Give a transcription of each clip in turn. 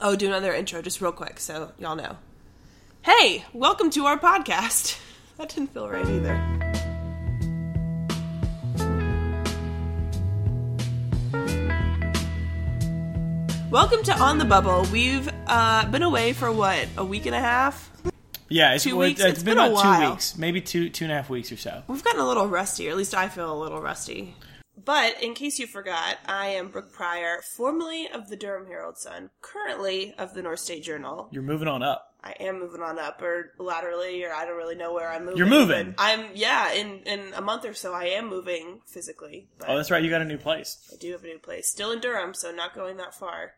Oh, do another intro just real quick so y'all know. Hey, welcome to our podcast. That didn't feel right either. Welcome to On the Bubble. We've uh, been away for what, a week and a half? Yeah, it's, Two weeks? it's It's been, been a about two weeks, maybe two two and a half weeks or so. We've gotten a little rusty, or at least I feel a little rusty. But in case you forgot, I am Brooke Pryor, formerly of the Durham Herald Sun, currently of the North State Journal. You're moving on up. I am moving on up, or laterally, or I don't really know where I'm moving. You're moving. I'm yeah. In in a month or so, I am moving physically. But Oh, that's right. You got a new place. I do have a new place, still in Durham, so not going that far.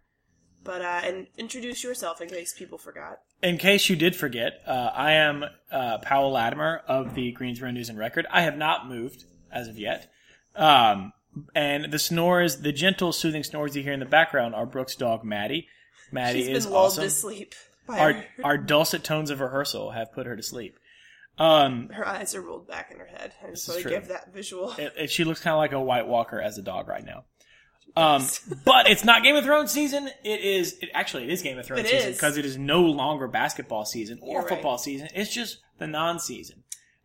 But uh, and introduce yourself in case people forgot. In case you did forget, uh, I am uh, Powell Latimer of the Greensboro News and Record. I have not moved as of yet. Um, and the snores, the gentle, soothing snores you hear in the background are Brooke's dog, Maddie. Maddie She's is been lulled awesome. to sleep. By Our, her, our dulcet tones of rehearsal have put her to sleep. Um, her eyes are rolled back in her head. I just want to give that visual. it, it- she looks kind of like a White Walker as a dog right now. Um, but it's not Game of Thrones season. It is. It, actually, it is Game of Thrones It season because it is no longer basketball season or You're right. football season. It's just the non-season.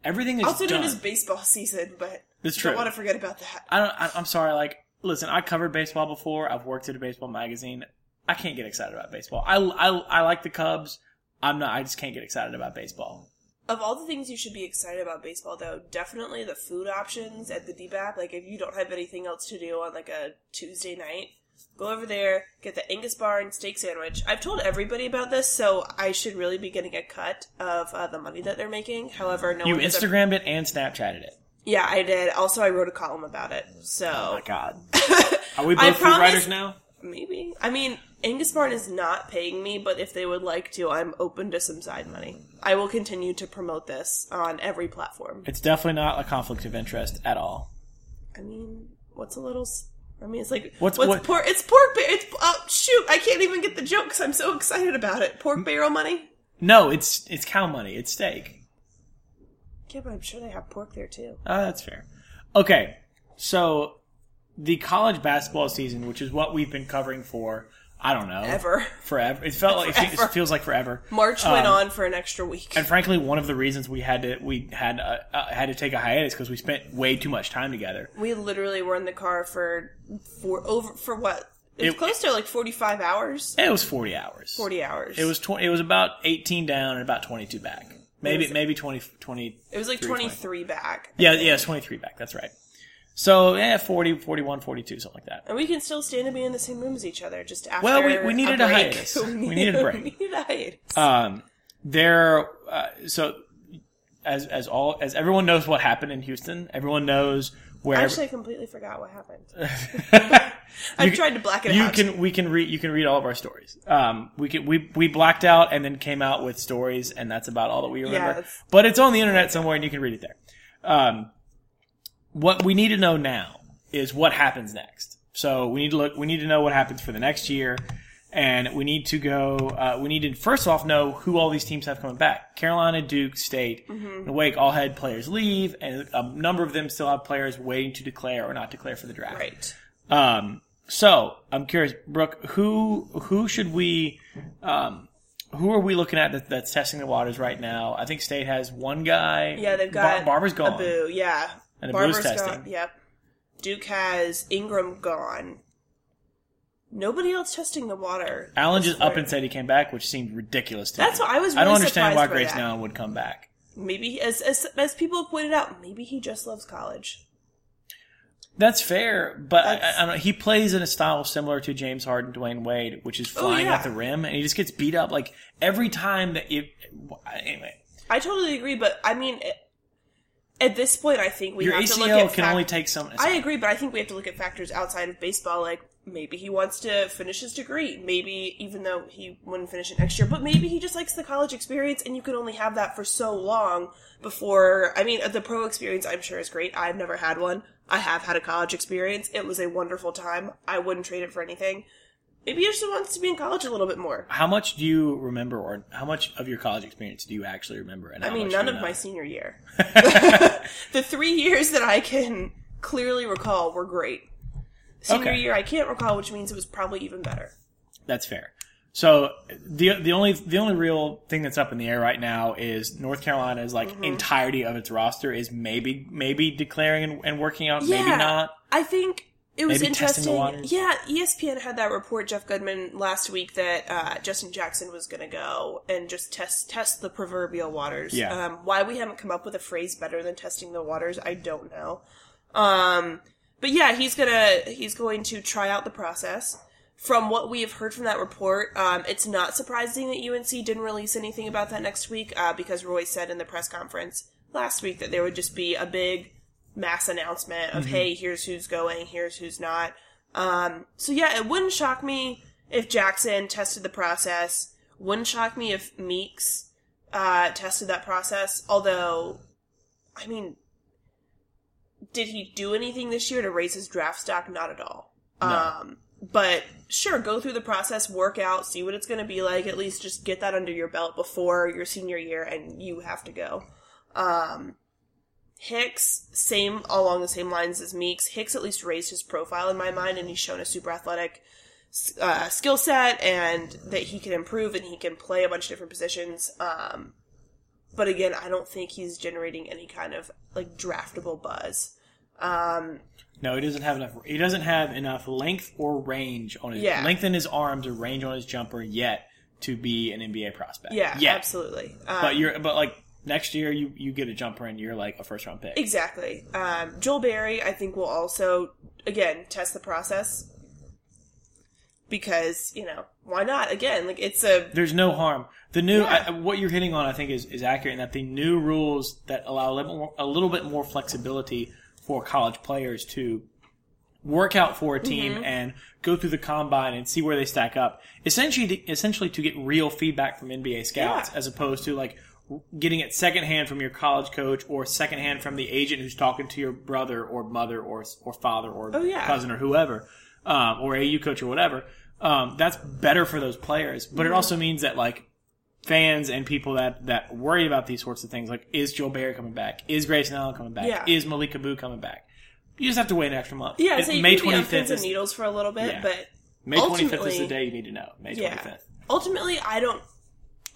Everything is also done. known as baseball season, but That's don't want to forget about that. I don't. I, I'm sorry. Like, listen, I covered baseball before. I've worked at a baseball magazine. I can't get excited about baseball. I, I, I like the Cubs. I'm not. I just can't get excited about baseball. Of all the things you should be excited about baseball, though, definitely the food options at the DBAP. Like, if you don't have anything else to do on like a Tuesday night, go over there, get the Angus Barn steak sandwich. I've told everybody about this, so I should really be getting a cut of uh, the money that they're making. However, no You one a- Instagrammed it and Snapchatted it. Yeah, I did. Also, I wrote a column about it. So Oh my god. Are we I both food promise- writers now? maybe. I mean, Angus Barn is not paying me, but if they would like to, I'm open to some side money. I will continue to promote this on every platform. It's definitely not a conflict of interest at all. I mean, what's a little? s- I mean, it's like What's- what's, what- pork? It's pork. Ba- it's oh shoot! I can't even get the joke because I'm so excited about it. Pork barrel money. No, it's it's cow money. It's steak. Yeah, but I'm sure they have pork there too. Uh, that's fair. Okay, so the college basketball season, which is what we've been covering for, I don't know, Ever. forever. It felt like it feels like forever. March went Um, on for an extra week. And frankly, one of the reasons we had to we had uh, uh, had to take a hiatus because we spent way too much time together. We literally were in the car for for over for what? It was It- close to like 45 hours. It was forty hours. 40 hours. It was twenty. It was about eighteen down and about twenty two back. Maybe was- maybe 20, 20 It was like 23, 23 back. Yeah, yeah, it's 23 back. That's right. So, yeah, 40, 41, 42, something like that. And we can still stand and be in the same room as each other just after Well, we- we needed a break. hiatus. We needed a break. we needed a hiatus. Um, there, uh, so as as all as everyone knows what happened in Houston, everyone knows where. I actually, I completely forgot what happened. I tried to black it you out. You can we can read you can read all of our stories. Um, we can we we blacked out and then came out with stories, and that's about all that we remember. that's- But it's on the internet somewhere, and you can read it there. Um, what we need to know now is what happens next. So we need to look. We need to know what happens for the next year, and we need to go. Uh, we need to first off know who all these teams have coming back. Carolina, Duke, State, Mm-hmm. and Wake all had players leave, and a number of them still have players waiting to declare or not declare for the draft. right. Um, so I'm curious, Brooke, who who should we, um, who are we looking at that, that's testing the waters right now? I think State has one guy. Yeah, they've Bar- got Barber's gone. Abu, yeah. And Barber's testing. gone. Yep. Duke has Ingram gone. Nobody else testing the water. Allen just up and said he came back, which seemed ridiculous to That's me. That's what I was I don't understand why Grace that. Allen would come back. Maybe, as, as as people have pointed out, maybe he just loves college. That's fair, but I, That's- I, I don't know. He plays in a style similar to James Harden, Dwyane Wade, which is oh, flying Oh, yeah. at the rim, and he just gets beat up like every time that you. Anyway, I totally agree, but I mean, at this point, I think we your have to look ACL at can fac- only take some. I agree, but I think we have to look at factors outside of baseball, like maybe he wants to finish his degree. Maybe even though he wouldn't finish it next year, but maybe he just likes the college experience, and you can only have that for so long before. I mean, the pro experience I'm sure is great. I've never had one. I have had a college experience. It was a wonderful time. I wouldn't trade it for anything. Maybe he just wants to be in college a little bit more. How much do you remember, or how much of your college experience do you actually remember? And I mean, none of my senior year. the three years that I can clearly recall were great. Senior Okay. year, I can't recall, which means it was probably even better. That's fair. So the the only the only real thing that's up in the air right now is North Carolina's like Mm-hmm. entirety of its roster is maybe maybe declaring and, and working out, maybe not. I think it was Maybe interesting. Yeah, ESPN had that report, Jeff Goodman, last week that uh, Justin Jackson was going to go and just test test the proverbial waters. Yeah. Um, why we haven't come up with a phrase better than testing the waters, I don't know. Um, but yeah, he's gonna he's going to try out the process. From what we have heard from that report, um, it's not surprising that UNC didn't release anything about that next week uh, because Roy said in the press conference last week that there would just be a big mass announcement of hey here's who's going here's who's not. Um, so yeah it wouldn't shock me if jackson tested the process. Wouldn't shock me if meeks uh, tested that process. Although i mean did he do anything this year to raise his draft stock? Not at all. Um, but sure go through the process work out see what it's going to be like. At least just get that under your belt before your senior year and you have to go. Um, Hicks, same along the same lines as Meeks. Hicks at least raised his profile in my mind, and he's shown a super athletic uh, skill set, and that he can improve and he can play a bunch of different positions. Um, but again, I don't think he's generating any kind of like draftable buzz. Um, No, he doesn't have enough. He doesn't have enough length or range on his Yeah. length in his arms or range on his jumper yet to be an NBA prospect. yeah, yet. absolutely. Um, But you're but like next year you you get a jumper and you're like a first round pick. Exactly. Um, Joel Berry, I think, will also again test the process because you know why not? Again, like it's a There's no harm. The new Yeah. I, what you're hitting on, I think, is, is accurate in that the new rules that allow a little, more, a little bit more flexibility for college players to work out for a team Mm-hmm. and go through the combine and see where they stack up. Essentially, to, essentially to get real feedback from NBA scouts, Yeah. as opposed to like getting it secondhand from your college coach or secondhand from the agent who's talking to your brother or mother or or father or Oh, yeah. cousin or whoever, um, or AU coach or whatever. Um, that's better for those players, but Mm-hmm. it also means that like fans and people that that worry about these sorts of things, like is Joe Berry coming back? Is Grayson Allen coming back? Yeah. Is Malik Abu coming back? You just have to wait an extra month. yeah. It- So you May twenty fifth be on twenty pins fifth and is needles for a little bit, Yeah. but May twenty fifth is the day you need to know. May twenty fifth. yeah. Ultimately, I don't.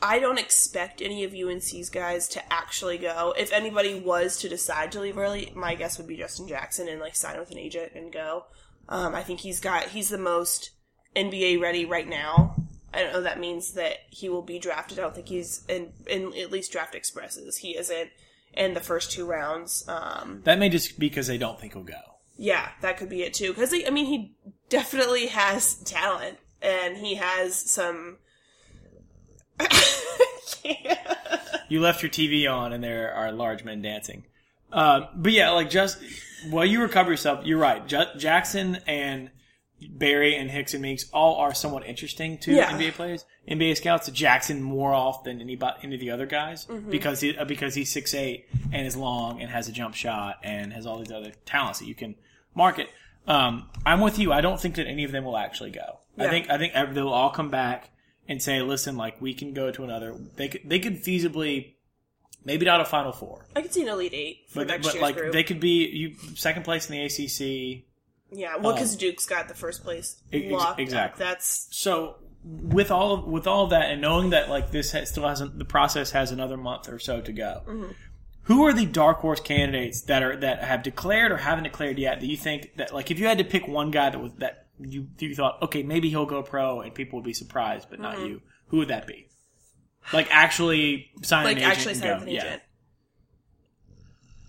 I don't expect any of UNC's guys to actually go. If anybody was to decide to leave early, my guess would be Justin Jackson and like sign with an agent and go. Um, I think he's got he's the most NBA ready right now. I don't know. That means that he will be drafted. I don't think he's in in at least DraftExpress's. He isn't in the first two rounds. Um, That may just be because they don't think he'll go. yeah, that could be it too. Because I mean, he definitely has talent, and he has some. You left your TV on, and there are large men dancing. Um, but yeah, like just while you recover yourself, you're right. J- Jackson and Berry and Hicks and Meeks all are somewhat interesting to Yeah. NBA players, NBA scouts. Jackson more off than anybody, any of the other guys Mm-hmm. because he uh, because he's six eight and is long and has a jump shot and has all these other talents that you can market. Um, I'm with you. I don't think that any of them will actually go. I think I think they'll all come back and say, "Listen, like we can go to another." They could they could feasibly, maybe not a Final Four, I could see an elite eight but but like group. they could be you second place in the ACC. yeah, well, because Duke's got the first place Um, Ex- locked. up. exactly. That's So with all of, with all of that, and knowing that like this has, still hasn't the process has another month or so to go. Mm-hmm. Who are the dark horse candidates that are that have declared or haven't declared yet? That you think that like if you had to pick one guy that was that you you thought okay maybe he'll go pro and people would be surprised but Mm-hmm. not you. Who would that be? Like actually sign like an agent actually sign an Yeah. agent.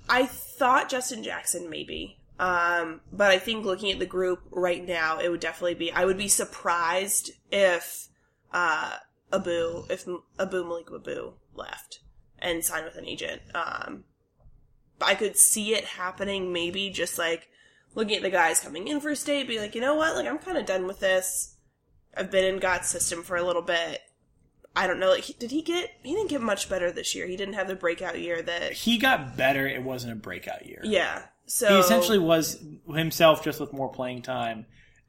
I thought Justin Jackson maybe. Um, but I think looking at the group right now, it would definitely be. I would be surprised if uh, Abu, if Abu Malik Abu left and signed with an agent. Um, I could see it happening. Maybe just like looking at the guys coming in for state, be like, you know what? Like I'm kind of done with this. I've been in Gott's system for a little bit. I don't know. Like, he- did he get? He didn't get much better this year. He didn't have the breakout year that. He got better. It wasn't a breakout year. Yeah. So he essentially was himself just with more playing time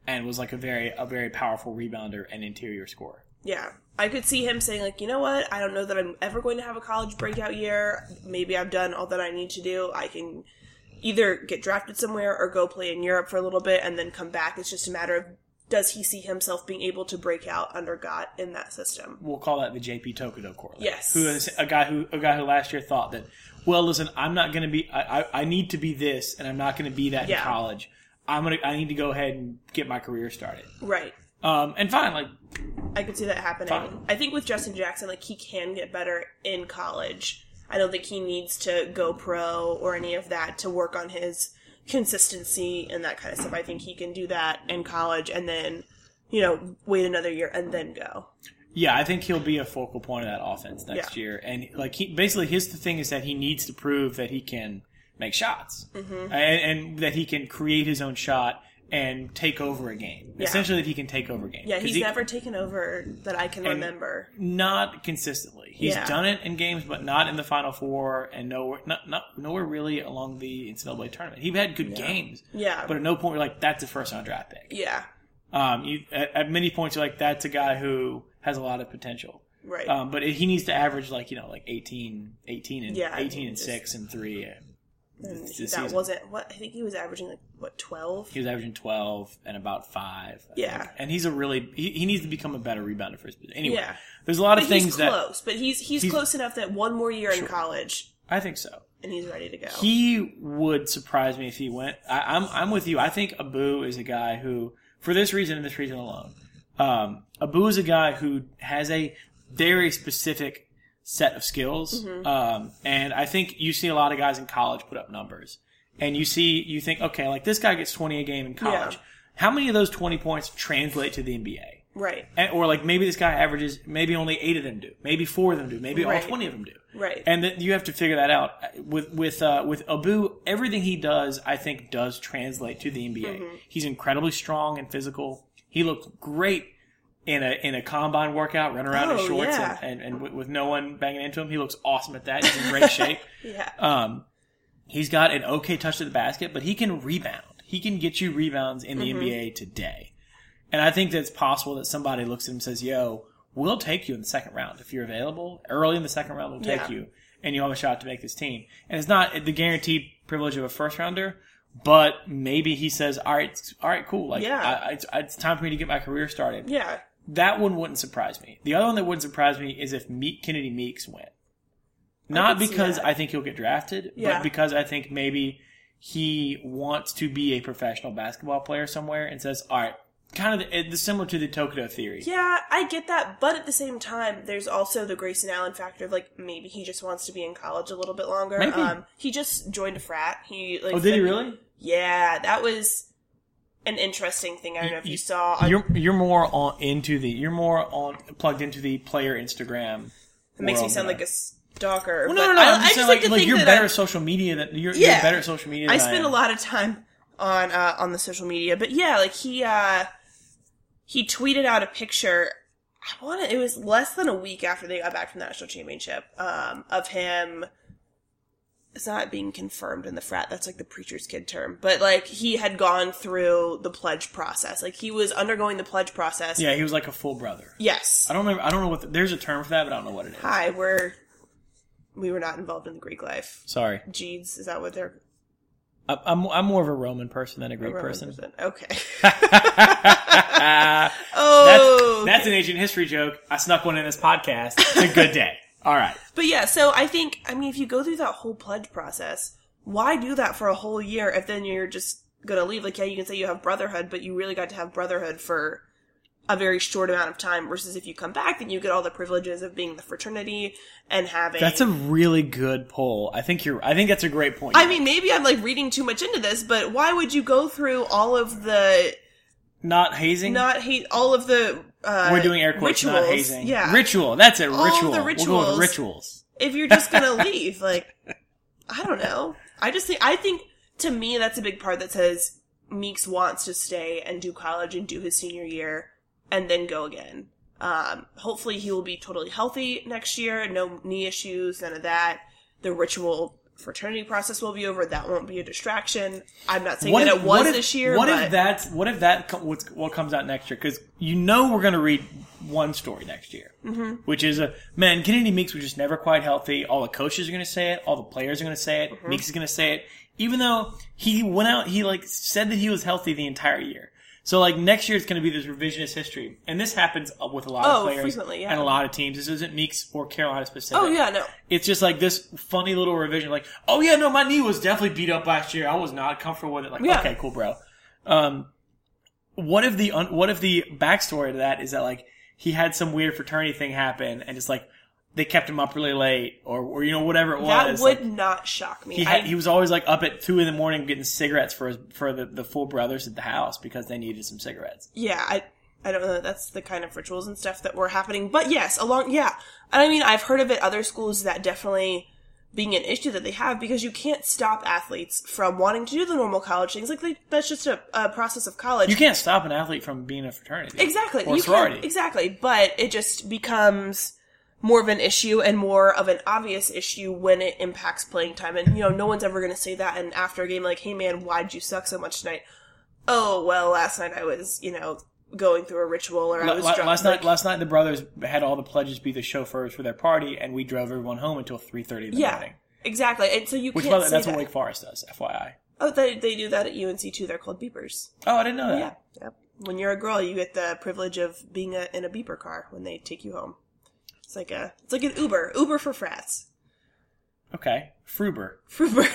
and was like a very a very powerful rebounder and interior scorer. yeah. I could see him saying like, you know what? I don't know that I'm ever going to have a college breakout year. Maybe I've done all that I need to do. I can either get drafted somewhere or go play in Europe for a little bit and then come back. It's just a matter of does he see himself being able to break out under Gott in that system? We'll call that the JP Tokoto correlate. Yes. who is a guy who a guy who last year thought that, well, listen, I'm not going to be, I, I, I need to be this, and I'm not going to be that Yeah. in college. I'm gonna, I need to go ahead and get my career started. Right. Um, and fine, like I could see that happening. Fine. I think with Justin Jackson, like he can get better in college. I don't think he needs to go pro or any of that to work on his consistency and that kind of stuff. I think he can do that in college and then, you know, wait another year and then go. Yeah, I think he'll be a focal point of that offense next Yeah. year. And like he basically his the thing is that he needs to prove that he can make shots Mm-hmm. and, and that he can create his own shot and take over a game. Yeah. Essentially, that he can take over games. Yeah, he's he- never taken over that I can remember. not consistently. He's Yeah. done it in games, but not in the Final Four, and nowhere, not, not nowhere really along the NCAA tournament. He had good games, Yeah. but at no point you're like that's a first round draft pick. yeah. Um, you, at, at many points you're like that's a guy who has a lot of potential. Right. Um, but he needs to average like you know like 18, 18 and Yeah, I eighteen mean, and just- six and three. And and that season. wasn't what I think he was averaging like what 12? he was averaging twelve and about five. I Yeah. think. and he's a really he, he needs to become a better rebounder for his position. Anyway, Yeah. there's a lot of things he's that close, but he's, he's He's- close enough that one more year in college I think so. and he's ready to go. He would surprise me if he went. I, I'm I'm with you. I think Abu is a guy who, for this reason and this reason alone, um, Abu is a guy who has a very specific set of skills. Mm-hmm. Um, and I think you see a lot of guys in college put up numbers, and you see you think, okay, like this guy gets 20 a game in college. Yeah. How many of those 20 points translate to the NBA? right. And, or like maybe this guy averages maybe only eight of them do, maybe four of them do, maybe Right. all 20 of them do. Right. And that you have to figure that out with with uh, with Abu. Everything he does, I think, does translate to the NBA. Mm-hmm. He's incredibly strong and physical. He looked great in a in a combine workout, running around in Oh, shorts yeah. and, and, and with, with no one banging into him. He looks awesome at that. He's in great shape. yeah. Um, he's got an okay touch to the basket, but he can rebound. He can get you rebounds in the Mm-hmm. NBA today. And I think that it's possible that somebody looks at him and says, yo, we'll take you in the second round. If you're available, early in the second round, we'll take Yeah. you. And you have a shot to make this team. And it's not the guaranteed privilege of a first rounder, but maybe he says, all right, all right, cool. Like, Yeah. I, I, it's, it's time for me to get my career started. Yeah. That one wouldn't surprise me. The other one that wouldn't surprise me is if Meek, Kennedy Meeks went. Not see because. I think he'll get drafted, Yeah. but because I think maybe he wants to be a professional basketball player somewhere and says, all right, kind of the, it's similar to the Tokoto theory. Yeah, I get that, but at the same time, there's also the Grayson Allen factor of like maybe he just wants to be in college a little bit longer. Maybe. Um, he just joined a frat. He like Oh, did he really? Yeah, that was an interesting thing. I don't know if you, saw. On, You're you're more on into the you're more on plugged into the player Instagram. it makes me sound like a stalker. Well, but no, no, no. I, I'm I just saying, like, like, to like you're better I- at social media than you're, Yeah. you're better at social media. I spend a lot of time on uh, on the social media, but yeah, like he uh he tweeted out a picture. I want. It was less than a week after they got back from the national championship um, of him. It's not being confirmed in the frat. That's like the preacher's kid term, but like he had gone through the pledge process. Like he was undergoing the pledge process. Yeah, he was like a full brother. Yes. I don't remember. I don't know what. The, there's a term for that, but I don't know what it is. Hi, we're we were not involved in the Greek life. Sorry, Jeeds, is that what they're? I, I'm I'm more of a Roman person than a Greek Roman person. Okay. Oh. that's oh, that's an ancient history joke. I snuck one in this podcast. It's a good day. All right. But yeah, so I think, I mean, if you go through that whole pledge process, why do that for a whole year if then you're just gonna leave? Like, yeah, you can say you have brotherhood, but you really got to have brotherhood for a very short amount of time versus if you come back, then you get all the privileges of being the fraternity and having. That's a really good poll. I think you're. I think that's a great point. I mean, maybe I'm like reading too much into this, but why would you go through all of the not hazing. not hate all of the uh, We're doing air quotes. rituals? Not hazing. Yeah, Ritual. That's it. All Ritual. the We'll go with rituals. rituals. if you're just gonna leave like i don't know i just think i think to me that's a big part that says meeks wants to stay and do college and do his senior year and then go again um, hopefully he will be totally healthy next year no knee issues none of that the ritual fraternity process will be over that won't be a distraction i'm not saying that it was what if- this year What but if that's what if that what comes out next year? Because you know we're going to read one story next year, mm-hmm. which is a man. Kennedy Meeks was just never quite healthy. All the coaches are going to say it. All the players are going to say it. Mm-hmm. Meeks is going to say it. Even though he went out, he like said that he was healthy the entire year. So like next year it's going to be this revisionist history, and this happens with a lot Oh, of players frequently, yeah. and a lot of teams. This isn't Meeks or Carolina specific. Oh yeah, no. It's just like this funny little revision, like, oh yeah, no, my knee was definitely beat up last year. I was not comfortable with it. Like, Yeah. okay, cool, bro. Um, what if the un- what if the backstory to that is that like he had some weird fraternity thing happen, and it's like they kept him up really late, or or you know whatever it was. That would like, not shock me. he I, he was always like up at two in the morning getting cigarettes for his, for the, the full brothers at the house because they needed some cigarettes. yeah, I I don't know. That's the kind of rituals and stuff that were happening. But yes, along yeah. And I mean, I've heard of it other schools that definitely being an issue that they have because you can't stop athletes from wanting to do the normal college things. Like they, that's just a, a process of college. You can't stop an athlete from being a fraternity. Exactly. Or you sorority. Can't, exactly. But it just becomes more of an issue and more of an obvious issue when it impacts playing time. And, you know, no one's ever going to say that and after a game like, hey man, why'd you suck so much tonight? Oh, well, last night I was, you know, going through a ritual or I was la- drunk. last Like, night, last night the brothers had all the pledges be the chauffeurs for their party, and we drove everyone home until three thirty in the yeah. morning. Exactly. And so you Which, can't by the way, say that's that. what Wake Forest does. FYI. Oh, they, they do that at UNC too. They're called beepers. Oh, I didn't know that. Yeah. Yep. When you're a girl, you get the privilege of being a, in a beeper car when they take you home. It's like a, it's like an Uber, Uber for frats. Okay, Fruber, Fruber.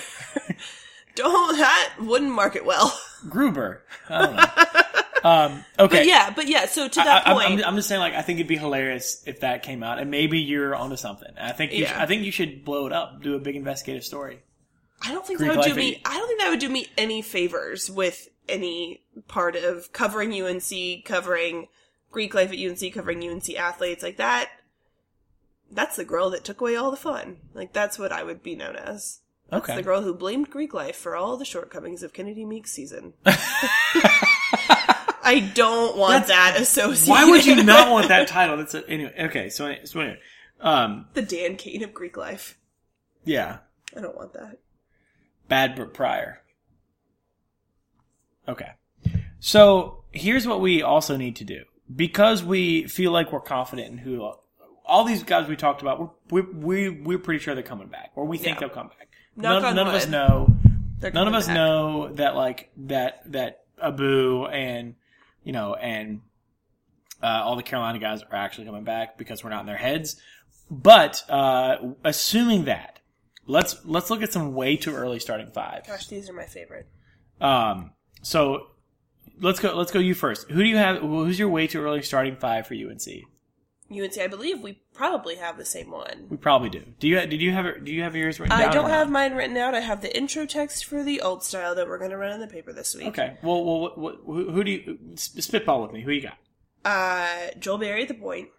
Don't that wouldn't market well. Gruber. I don't know. um, okay. But yeah, but yeah. So to that I, point, am I'm just saying, like, I think it'd be hilarious if that came out, and maybe you're onto something. I think you, Yeah. should, I think you should blow it up, do a big investigative story. I don't think Greek that would do me. I don't think that would do me any favors with any part of covering UNC, covering Greek life at UNC, covering UNC athletes like that. That's the girl that took away all the fun. Like that's what I would be known as. That's Okay. the girl who blamed Greek life for all the shortcomings of Kennedy Meeks season. I don't want that associated. Why would you not want that title? That's a, anyway. Okay, so so anyway, um, the Dan Kane of Greek life? yeah, I don't want that. bad but prior. Okay, so here's what we also need to do because we feel like we're confident in who all these guys we talked about. We're we, we we're pretty sure they're coming back, or we think Yeah. they'll come back. Knock none on none of us know. None of us back. know that like that that Abu and you know and uh, all the Carolina guys are actually coming back because we're not in their heads. But uh, assuming that, let's let's look at some way too early starting five. Gosh, these are my favorite. Um, so let's go. Let's go. You first. Who do you have? Who's your way too early starting five for UNC? UNC, I believe we probably have the same one. We probably do. Do you? Did you have? it- Do you have yours written out? I don't have mine written out. I have the intro text for the old style that we're going to run in the paper this week. Okay. Well, well, what, what, who, who do you spitball with me? Who you got? Uh, Joel Berry at the point.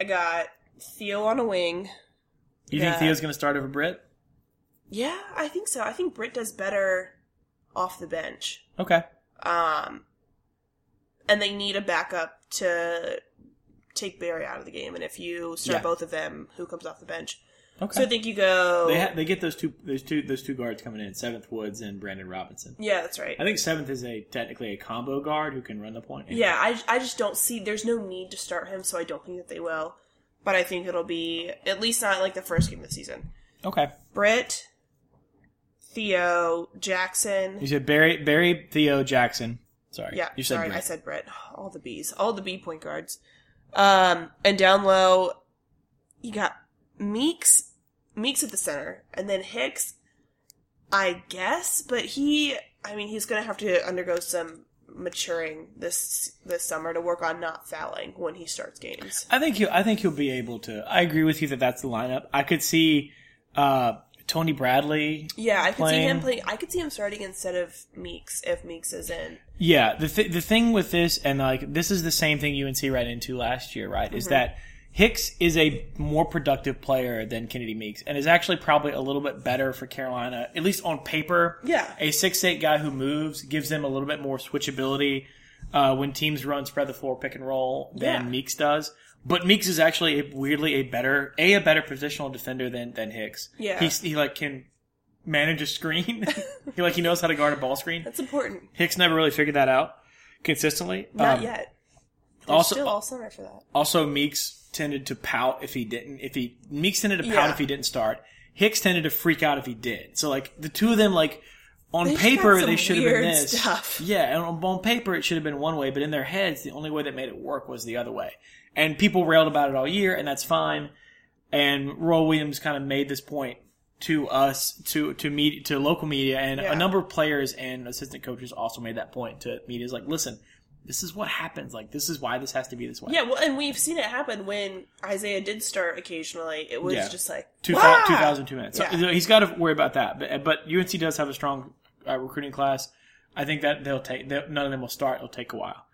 I got Theo on a wing. You think Theo's going to start over Britt? Yeah, I think so. I think Britt does better off the bench. Okay. Um, and they need a backup to take Berry out of the game. And if you start Yeah. both of them, who comes off the bench? Okay. So I think you go. They ha- they get those two those two those two guards coming in Seventh Woods and Brandon Robinson. yeah, that's right. I think Seventh is a technically a combo guard who can run the point. Yeah, I, I just don't see. There's no need to start him, so I don't think that they will. But I think it'll be at least not like the first game of the season. Okay. Britt, Theo, Jackson. You said Berry Berry Theo Jackson. Sorry. Yeah, You said sorry, Britt. I said Britt. All the B's, all the B point guards. Um, and down low, you got Meeks, Meeks at the center, and then Hicks. I guess, but he, I mean, he's gonna have to undergo some maturing this this summer to work on not fouling when he starts games. I think he'll I think he'll be able to. I agree with you that that's the lineup. I could see uh, Tony Bradley. Yeah, I could see him Playing- I could see him starting instead of Meeks if Meeks is in. Yeah, the th- the thing with this, and like this is the same thing UNC ran into last year, right? Mm-hmm. Is that Hicks is a more productive player than Kennedy Meeks, and is actually probably a little bit better for Carolina, at least on paper. Yeah. a six eight guy who moves gives them a little bit more switchability uh, when teams run spread the floor pick and roll than Yeah. Meeks does. But Meeks is actually a, weirdly a better a a better positional defender than than Hicks. Yeah. He's, he like can manage a screen. he like he knows how to guard a ball screen. That's important. Hicks never really figured that out consistently. Not Um, yet. There's Also, still all summer for that. also Meeks tended to pout if he didn't. If he Meeks tended to pout Yeah. if he didn't start. Hicks tended to freak out if he did. So like the two of them like on They've paper they should have been this. stuff. Yeah, and on, on paper it should have been one way, but in their heads the only way that made it work was the other way. And people railed about it all year, and that's fine. And Roy Williams kind of made this point to us, to to media, to local media, and Yeah. a number of players and assistant coaches also made that point to media. Is like, listen, this is what happens. Like, this is why this has to be this way. Yeah, well, and we've seen it happen when Isaiah did start occasionally. It was Yeah. just like Two wow! 2,002 minutes. So Yeah. he's got to worry about that. But, but UNC does have a strong uh, recruiting class. I think that they'll take. They'll, none of them will start. It'll take a while.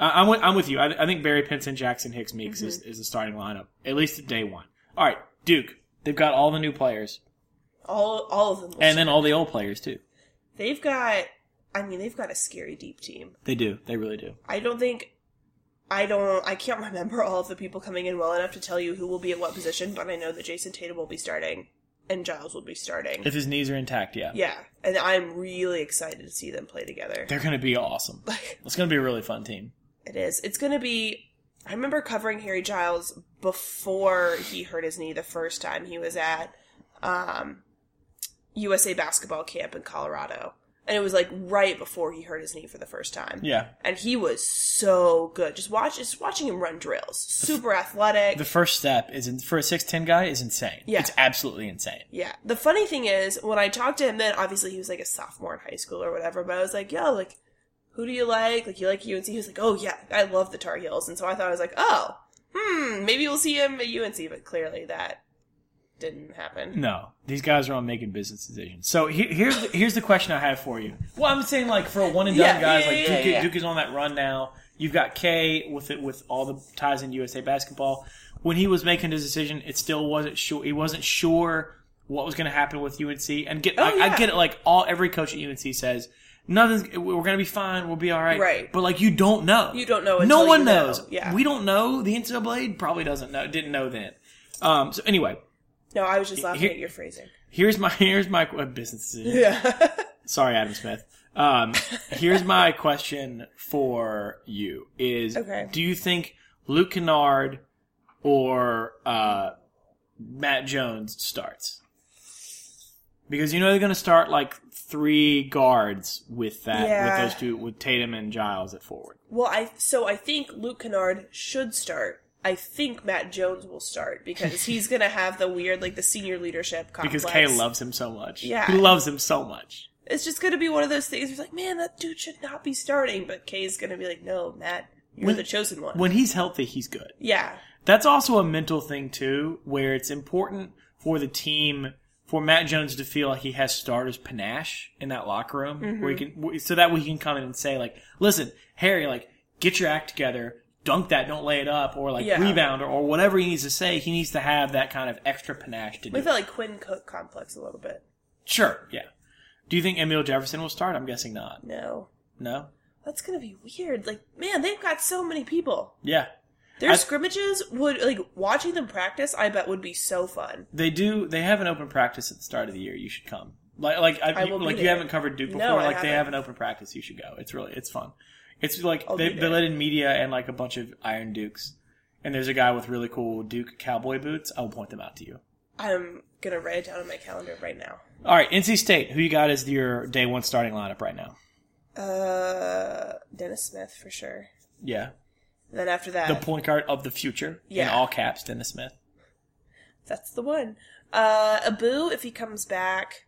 Uh, I'm with, I'm with you. I, I think Berry Pinson, Jackson Hicks, Meeks is, Mm-hmm. is the starting lineup at least at day one. All right, Duke. They've got all the new players all all of them. and then all the old players too. they've got. I mean, they've got a scary deep team. They do. They really do. I don't think. I don't. I can't remember all of the people coming in well enough to tell you who will be at what position, but I know that Jayson Tatum will be starting and Giles will be starting. If his knees are intact, yeah, yeah, and I'm really excited to see them play together. they're going to be awesome. It's going to be a really fun team. It is. It's going to be. I remember covering Harry Giles before he hurt his knee the first time he was at um, USA basketball camp in Colorado. And it was like right before he hurt his knee for the first time. Yeah. And he was so good. Just watch just watching him run drills. Super athletic. The first step is in, for a six ten guy is insane. Yeah. It's absolutely insane. yeah. The funny thing is, when I talked to him then, obviously he was like a sophomore in high school or whatever, but I was like, yo, like, who do you like? Like, you like UNC? He was like, oh yeah, I love the Tar Heels. And so I thought I was like, oh, hmm, maybe we'll see him at UNC, but clearly that didn't happen. No, these guys are on making business decisions. So he, here's the, here's the question I have for you. Well, I'm saying like for a one and done Yeah, guys yeah, like Duke, yeah. Duke is on that run now. You've got K with it with all the ties in USA basketball. When he was making his decision, it still wasn't sure. He wasn't sure what was going to happen with UNC. And get Oh, I, I get it. Like all every coach at UNC says. Nothing's. We're gonna be fine. We'll be all right. Right. But like, you don't know. You don't know No one you know. knows. Yeah. We don't know. The NCAA probably doesn't know. Didn't know then. Um. So anyway, No, I was just laughing Here- at your phrasing. here's my here's my uh, business decision. Yeah. Sorry, Adam Smith. Um, here's my question for you: Is Okay. do you think Luke Kennard or uh, Matt Jones starts? Because you know they're going to start like three guards with that Yeah. with those two with Tatum and Giles at forward. well, I so I think Luke Kennard should start. I think Matt Jones will start because he's gonna have the weird, like the senior leadership complex. Because Kay loves him so much. Yeah. he loves him so much. It's just gonna be one of those things. Where it's like, man, that dude should not be starting. But Kay's gonna be like, no, Matt, you're When- the chosen one. When he's healthy, he's good. yeah, That's also a mental thing too, where it's important for the team for Matt Jones to feel like he has starters panache in that locker room, where he mm-hmm. can, so that way he can come in and say like, "Listen, Harry, like, get your act together, dunk that, don't lay it up, or like Yeah. rebound, or, or whatever he needs to say. He needs to have that kind of extra panache to do. we feel like Quinn Cook complex a little bit. Sure, yeah. Do you think Amile Jefferson will start? I'm guessing not. No, No. that's gonna be weird. Like, man, they've got so many people. Yeah, Their I- scrimmages would like watching them practice. I bet would be so fun. they do. They have an open practice at the start of the year. You should come. Like, like, I, I be like you haven't covered Duke No, before. I like they have an open practice. You should go. It's really, it's fun. It's like I'll they, they let in media and like a bunch of Iron Dukes. And there's a guy with really cool Duke cowboy boots. I will point them out to you. I'm gonna write it down on my calendar right now. All right, NC State. Who you got as your day one starting lineup right now? Uh, Dennis Smith for sure. Yeah, And then after that, the point guard of the future in Yeah. all caps, Dennis Smith. That's the one. Uh, Abu, if he comes back.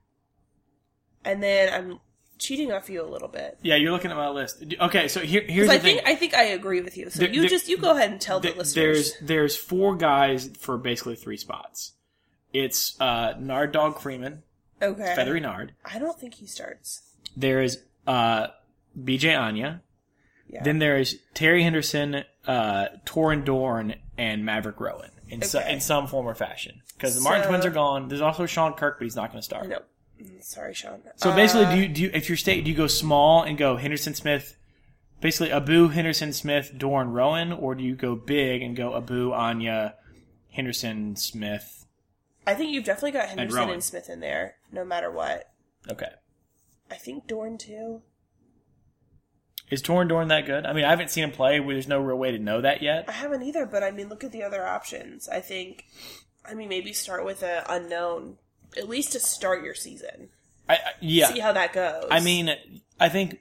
And then I'm cheating off you a little bit. Yeah, you're looking at my list. Okay, so here, here's the I thing. think I think I agree with you. So There- you there- just you go ahead and tell the Th- listeners. there's there's four guys for basically three spots. It's uh, Nard Dog Freeman, okay. Feathery Nard. I don't think he starts. There is uh, BeeJay Anya. Yeah. Then there's Terry Henderson, uh, Torin Dorn, and Maverick Rowan in so, Okay. in some form or fashion. Because the Martin So- twins are gone. There's also Sean Kirk, but he's not going to start. no. Sorry, Sean. So basically, Uh, do you, do you, if you're state, do you go small and go Henderson Smith, basically Abu Henderson Smith, Dorn Rowan, or do you go big and go Abu Anya, Henderson Smith? I think you've definitely got Henderson and, Rowan. Smith in there, no matter what. Okay. I think Dorn too. Is Torin Dorn that good? I mean, I haven't seen him play. There's no real way to know that yet. I haven't either, but I mean, look at the other options. I think, I mean, maybe start with a unknown, at least to start your season. I, I, yeah. See how that goes. I mean, I think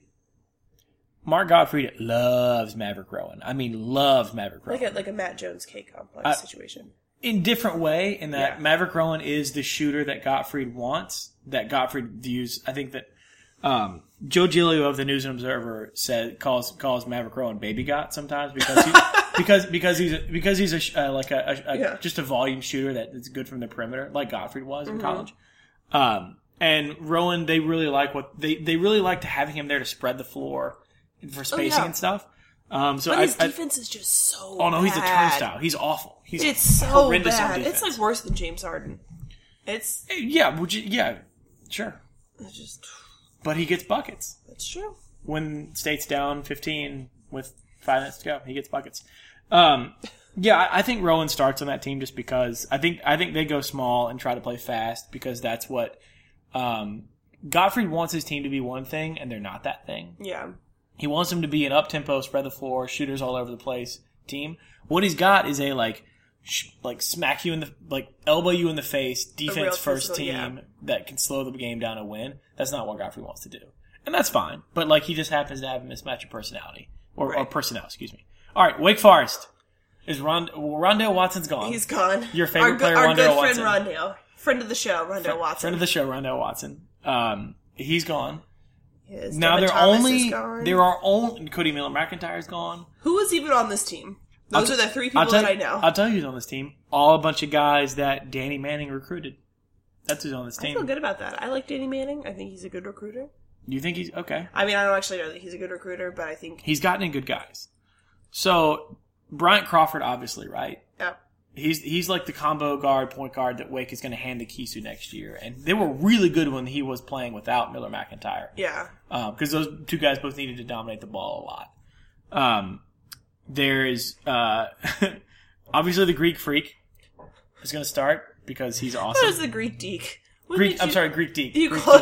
Mark Gottfried loves Maverick Rowan. I mean, loves Maverick Rowan. like a like a Matt Jones K complex I- situation. in different way in that Yeah. Maverick Rowan is the shooter that Gottfried wants. That Gottfried views. I think that um, Joe Giglio of the News and Observer said calls calls Maverick Rowan baby got sometimes because he, because because he's a, because he's a uh, like a, a, a Yeah. just a volume shooter that is good from the perimeter like Gottfried was Mm-hmm. in college. Um, and Rowan, they really like what they they really like to having him there to spread the floor for spacing Oh, yeah. and stuff. Um, so But I, his I- defense is just so. oh no, he's a turnstile. He's awful. He's It's so horrendous bad. It's like worse than James Harden. It's, Yeah, would you, yeah, sure. it's just But he gets buckets That's true. when State's down 15 with five minutes to go. He gets buckets. Um, yeah, I, think Rowan starts on that team just because I think I think they go small and try to play fast because that's what um, Gottfried wants his team to be one thing, and they're not that thing. Yeah. He wants them to be an up tempo, spread the floor, shooters all over the place team. What he's got is a like, sh- like smack you in the like elbow you in the face defense first physical, team yeah. that can slow the game down and win. That's not what Gottfried wants to do, and that's fine. But like he just happens to have a mismatch of personality or, or personnel. Excuse me. All right, Wake Forest is Rond- Rondell Watson's gone. He's gone. Your favorite our, player, our Rondell good Watson. friend Rondell, friend of the show, Rondell Watson. friend of the show, Rondell Watson. Um, he's gone. His Now Devin they're Thomas only there are only Codi Miller McIntyre's gone. Who was even on this team? Those I'll are the three people tell, that I know. I'll tell you who's on this team. All a bunch of guys that Danny Manning recruited. That's who's on this team. I feel good about that. I like Danny Manning. I think he's a good recruiter. You think he's okay? I mean, I don't actually know that he's a good recruiter, but I think He's gotten in good guys. So Bryant Crawford, obviously, right? yeah, He's he's like the combo guard, point guard that Wake is going to hand the keys to next year, and they were really good when he was playing without Miller McIntyre. yeah. because those two guys both needed to dominate the ball a lot. Um, there's uh, obviously the Greek Freak is going to start because he's That awesome. was the Greek Deke. What Greek, I'm you- sorry, Greek Deke. You Greek call.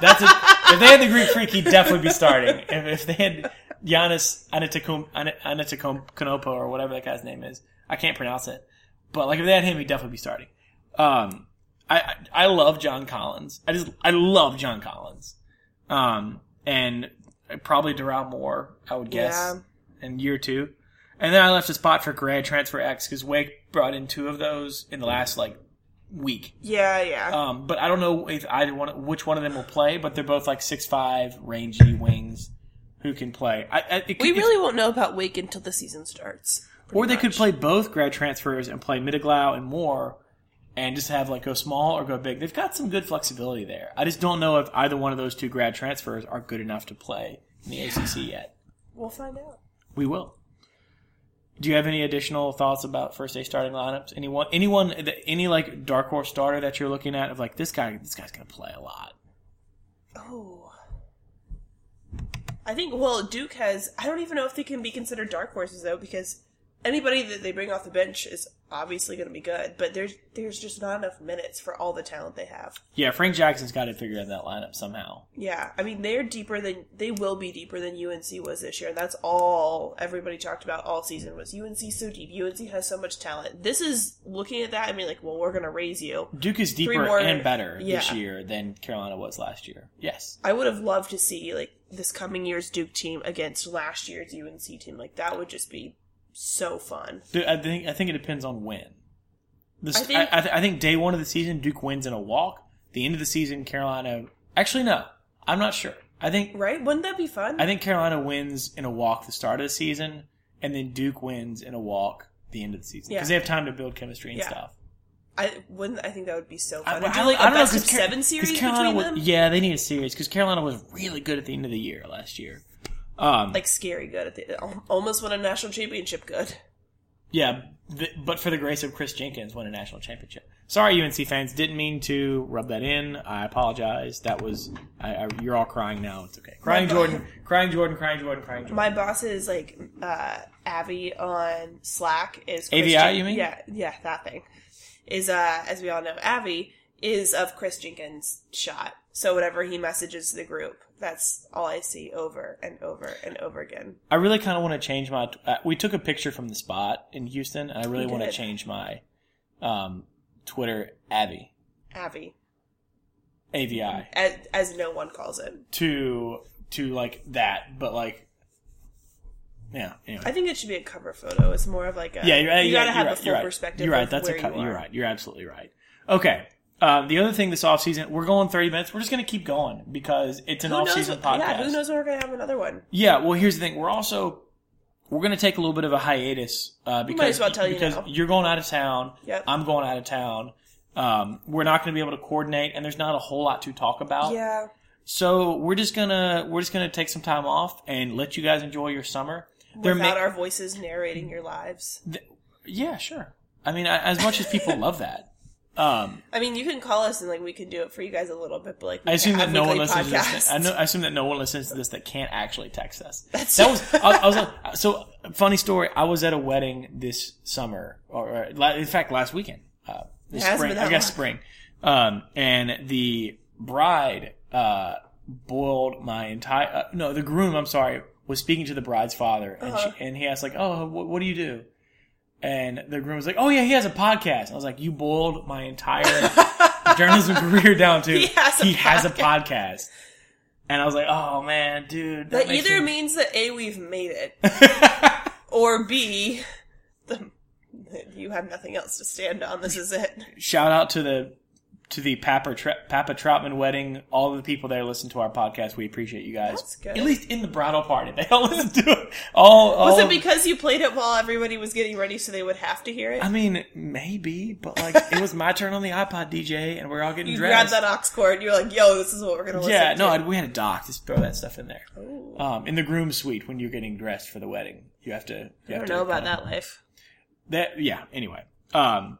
That's a, if they had the Greek Freak, he'd definitely be starting. If, if they had Giannis Antetokounmpo Antetokounmpo or whatever that guy's name is, I can't pronounce it. But like if they had him, he'd definitely be starting. Um, I, I love John Collins. I just I love John Collins. Um, and probably Doral Moore, I would guess, Yeah. in year two. And then I left a spot for grad transfer X because Wake brought in two of those in the last like week. yeah, yeah. Um, but I don't know if either one, which one of them will play. But they're both like six five, rangy wings who can play. I, I, it we really won't know about Wake until the season starts. or they pretty could play both grad transfers and play Mitoglou and more, and just have like go small or go big. They've got some good flexibility there. I just don't know if either one of those two grad transfers are good enough to play in the ACC yet. We'll find out. We will. Do you have any additional thoughts about first day starting lineups? Anyone, anyone, any like dark horse starter that you're looking at of like this guy, this guy's gonna play a lot. Oh. I think, well, Duke has. I don't even know if they can be considered dark horses, though, because anybody that they bring off the bench is obviously going to be good, but there's there's just not enough minutes for all the talent they have. Yeah, Frank Jackson's got to figure out that lineup somehow. Yeah, I mean, they're deeper than. They will be deeper than UNC was this year, and that's all everybody talked about all season was UNC so deep. UNC has so much talent. This is looking at that, I mean, like, well, we're going to raise you. Duke is deeper more- and better this year than Carolina was last year. Yes. I would have loved to see like this coming year's Duke team against last year's UNC team. Like that would just be so fun. Dude, I think I think it depends on when. This, I I, think- I, th- I think day one of the season Duke wins in a walk. The end of the season Carolina. Actually, no, I'm not sure. I think Right? Wouldn't that be fun? I think Carolina wins in a walk the start of the season, and then Duke wins in a walk the end of the season because Yeah. they have time to build chemistry and Yeah. stuff. I wouldn't. I think that would be so fun. I And do don't- like I a know, best of 'cause Car- seven series between was- them. Yeah, they need a series because Carolina was really good at the end of the year last year. Um, Like scary good at the almost won a national championship. Good. Yeah, th- but for the grace of Kris Jenkins, won a national championship. Sorry, UNC fans, didn't mean to rub that in. I apologize. That was I, I, you're all crying now. It's okay. Crying My- Jordan, crying Jordan, crying Jordan, crying Jordan. My boss is like uh, Avi on Slack is AVI, Jen- you mean? Yeah, yeah, that thing is uh, as we all know, Avi is of Kris Jenkins' shot. So whatever he messages the group, that's all I see over and over and over again. I really kind of want to change my. Uh, we took a picture from the spot in Houston, and I really want to change my um, Twitter Abby. Avi. AVI as, as no one calls it. to to like that, but like yeah. Anyway. I think it should be a cover photo. It's more of like a Yeah, you're, you gotta have you're the right, full right. perspective. You're right. That's a cut. you You're right. You're absolutely right. Okay. Um, the other thing this off season, we're going 30 minutes. We're just going to keep going because it's an Who off knows? season podcast. Yeah, who knows when we're gonna have another one? Yeah, well, here's the thing. We're also we're going to take a little bit of a hiatus uh, because well tell you because you're going out of town. Yep. I'm going out of town. Um, we're not going to be able to coordinate, and there's not a whole lot to talk about. Yeah, So we're just gonna we're just gonna take some time off and let you guys enjoy your summer. Without may- our voices narrating your lives. yeah, sure. I mean, I, as much as people love that. Um, I mean, you can call us and like we can do it for you guys a little bit, but like I assume that no one listens to this. podcasts. I, know, I assume that no one listens to this that can't actually text us. That's- that was. I, I was like, so funny story. I was at a wedding this summer, or, or in fact, last weekend. Uh, this spring, I guess long. spring. Um, and the bride uh, boiled my entire. Uh, no, the groom. I'm sorry, was speaking to the bride's father, and Uh-huh. she, and he asked like, "Oh, what, what do you do?" And the groom was like, "Oh yeah, he has a podcast." I was like, "You boiled my entire journalism career down to He has a has a podcast." And I was like, "Oh man, dude." That makes either me- means that A, we've made it, or B, the, you have nothing else to stand on. This is it. Shout out to the to the Papa Tra- Papa Troutman wedding. All the people there listen to our podcast. We appreciate you guys. That's good. At least in the bridal party, they all listen to it. All, all Was it because you played it while everybody was getting ready so they would have to hear it? I mean, maybe, but like it was my turn on the iPod DJ, and we're all getting you dressed. grabbed that aux cord and you're like, yo, this is what we're going to listen yeah, no, we had a dock. Just throw that stuff in there. Um, in the groom suite when you're getting dressed for the wedding, you have to. You I have don't to know about that life. That yeah. Anyway, um,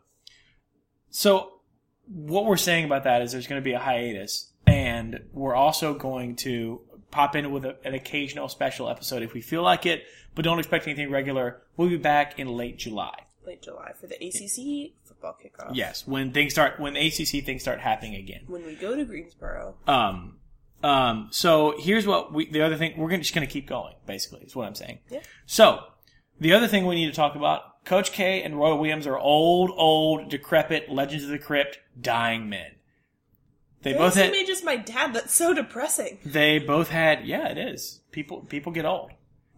so what we're saying about that is there's going to be a hiatus, and we're also going to pop in with a, an occasional special episode if we feel like it, but don't expect anything regular. We'll be back in late July. Late July for the ACC football kickoff. Yes, when things start, when ACC things start happening again. When we go to Greensboro. Um, um, so here's what we, the other thing, we're gonna, just going to keep going, basically, is what I'm saying. Yeah. So, the other thing we need to talk about, Coach K and Roy Williams are old, old, decrepit, Legends of the Crypt, dying men. They both had, made just my dad. That's so depressing. they both had, yeah, it is. People, people get old.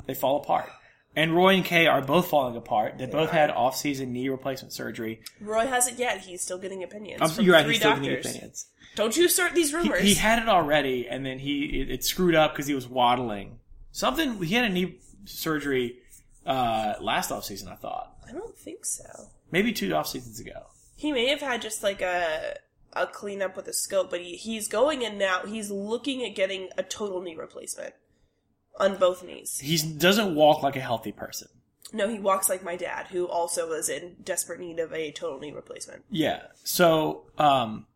They fall apart. And Roy and Kay are both falling apart. They, both are. had off-season knee replacement surgery. Roy hasn't yet. He's still getting opinions. Um, from you're right, three he's still doctors. getting opinions. Don't you start these He, rumors. he had it already, and then he it, it screwed up because he was waddling. Something he had a knee surgery uh, last off season. I thought I don't think so. maybe two off seasons ago. He may have had just like a a cleanup with a scope, but he, he's going in now. He's looking at getting a total knee replacement on both knees. He doesn't walk like a healthy person. No, he walks like my dad, who also was in desperate need of a total knee replacement. Yeah. So um,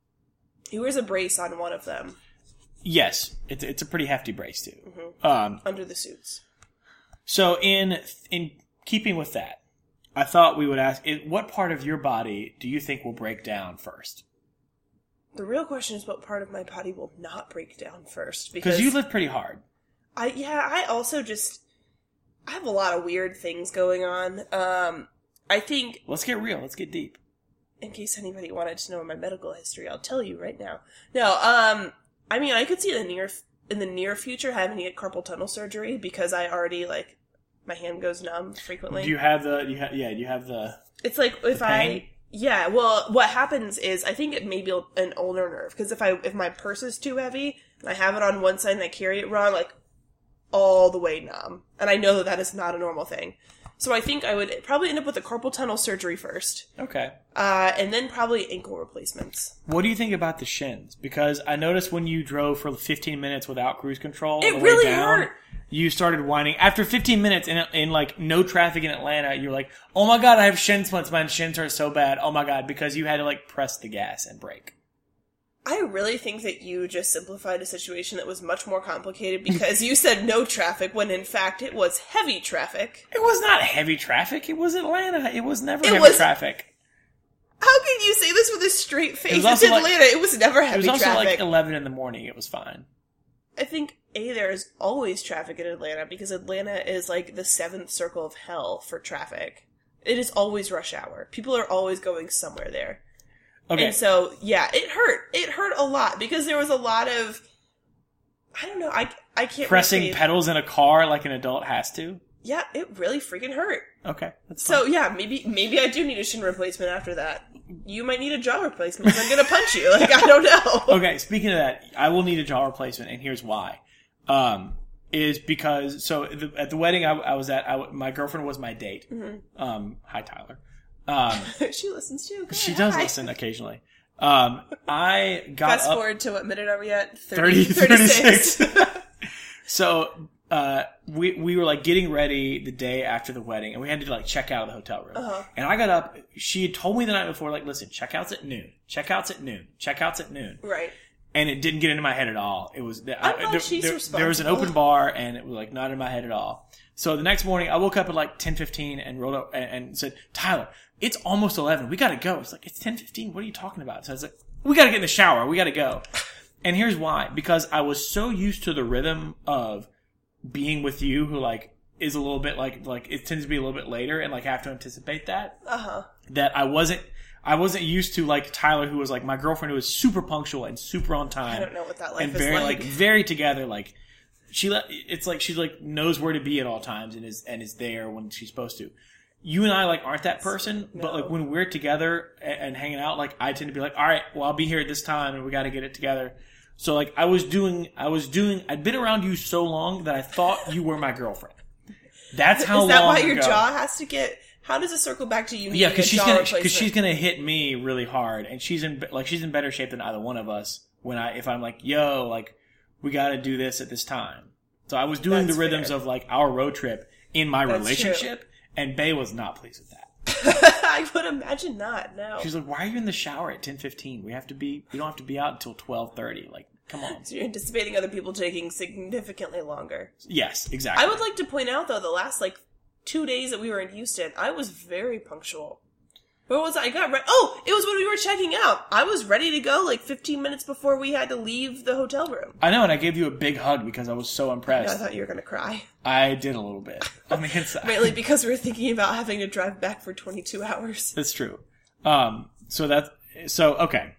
He wears a brace on one of them yes, it's it's a pretty hefty brace too. Um, under the suits. so in in keeping with that, I thought we would ask: What part of your body do you think will break down first? The real question is what part of my body will not break down first Because you live pretty hard. I yeah, I also just I have a lot of weird things going on. Um I think Let's get real. Let's get deep. in case anybody wanted to know my medical history, I'll tell you right now. No, um I mean, I could see in the near in the near future having to get carpal tunnel surgery because I already like my hand goes numb frequently. Do you have the? You ha- yeah. Do you have the? It's like if? I yeah, well, what happens is I think it may be an ulnar nerve because if I if my purse is too heavy and I have it on one side and I carry it wrong, like all the way numb, and I know that that is not a normal thing. So I think I would probably end up with a carpal tunnel surgery first, Okay. uh, and then probably ankle replacements. What do you think about the shins? Because I noticed when you drove for 15 minutes without cruise control, It really way down, hurt. You started whining after 15 minutes in, in like no traffic in Atlanta. You're like, "Oh my god, I have shin splints. My shins hurt so bad. Oh my god!" Because you had to like press the gas and brake. I really think that you just simplified a situation that was much more complicated because you said no traffic when in fact it was heavy traffic. It was not heavy traffic. It was Atlanta. It was never It heavy was- traffic. How can you say this with a straight face? was It's also like- Atlanta. it was never heavy traffic. It was also traffic. like 11 in the morning. It was fine. I think a there is always traffic in Atlanta because Atlanta is like the seventh circle of hell for traffic. It is always rush hour. People are always going somewhere there. Okay. And so, yeah, it hurt. It hurt a lot because there was a lot of, I don't know, I, I can't Pressing really pedals in a car like an adult has to. Yeah, it really freaking hurt. Okay. So yeah, maybe maybe I do need a shin replacement after that. You might need a jaw replacement because I'm gonna punch you. Like I don't know. okay, speaking of that, I will need a jaw replacement, and here's why. Um, is because so the, at the wedding I, I was at, I, my girlfriend was my date. Mm-hmm. Um, hi Tyler. Um, she listens too. Good. she does Hi. listen occasionally. Um, I got Fast up forward to what minute are we at? 30, 36. 36. so uh, we we were like getting ready the day after the wedding, and we had to like check out of the hotel room. Uh-huh. And I got up. She had told me the night before, like, listen, checkouts at noon. Checkouts at noon. Checkouts at noon. right. And it didn't get into my head at all. It was I, there, she's there- there was an open bar, and it was like not in my head at all. So the next morning, I woke up at like ten fifteen and rolled up and, and said, "Tyler, it's almost eleven. We got to go." It's like it's ten fifteen. What are you talking about? So I was like, "We got to get in the shower. We got to go." And here's why: because I was so used to the rhythm of being with you, who like is a little bit like like it tends to be a little bit later, and like have to anticipate that Uh huh. that I wasn't I wasn't used to like Tyler, who was like my girlfriend, who was super punctual and super on time. I don't know what that life and is very like. like very together. Like she, it's like she like knows where to be at all times and is and is there when she's supposed to. You and I like aren't that person, but like when we're together and, and hanging out, like I tend to be like, all right, well I'll be here at this time and we got to get it together. So like I was doing, I was doing, I'd been around you so long that I thought you were my girlfriend. That's how is that long why your ago. jaw has to get? How does it circle back to you? Yeah, because she's gonna because she's gonna hit me really hard, and she's in like she's in better shape than either one of us. When I if I'm like, yo, like we got to do this at this time. So I was doing That's the rhythms fair. of like our road trip in my That's relationship, and Bay was not pleased with that. I would imagine not. No. She's like, why are you in the shower at ten fifteen? We have to be we don't have to be out until twelve thirty. Like, come on. So you're anticipating other people taking significantly longer. Yes, exactly. I would like to point out though, the last like two days that we were in Houston, I was very punctual. Where was I? I got re- oh, it was when we were checking out. I was ready to go like 15 minutes before we had to leave the hotel room. I know, and I gave you a big hug because I was so impressed. I thought you were gonna cry, I did a little bit on the inside. mainly because we were thinking about having to drive back for 22 hours. That's true. Um, so that's so okay.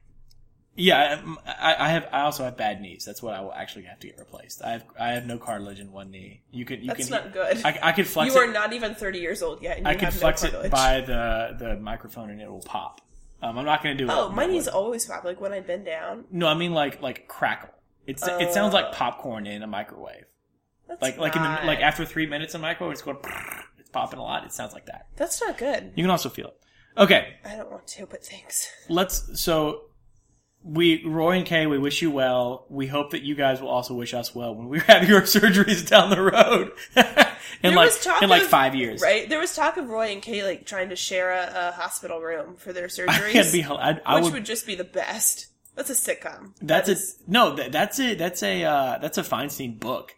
Yeah, I, I have. I also have bad knees. That's what I will actually have to get replaced. I have. I have no cartilage in one knee. You can. You That's can. not good. I, I could flex you it. are not even 30 years old yet, I could have flex no it by the the microphone and it will pop. Um, I'm not going to do it. oh, my knees always pop. Like when I bend down. No, I mean like like crackle. It's it sounds like popcorn in a microwave. That's Like like in the like after three minutes in microwave, it's going. It's popping a lot. It sounds like that. That's not good. You can also feel it. Okay, I don't want to, but thanks. let's so we Roy and Kay, we wish you well. We hope that you guys will also wish us well when we have your surgeries down the road. in There like in like of- five years. Right? There was talk of Roy and Kay like trying to share a, a hospital room for their surgeries, be I'd, I which would, would, just be the best. That's a sitcom. that's That a no that, that's a that's a uh, that's a Feinstein book.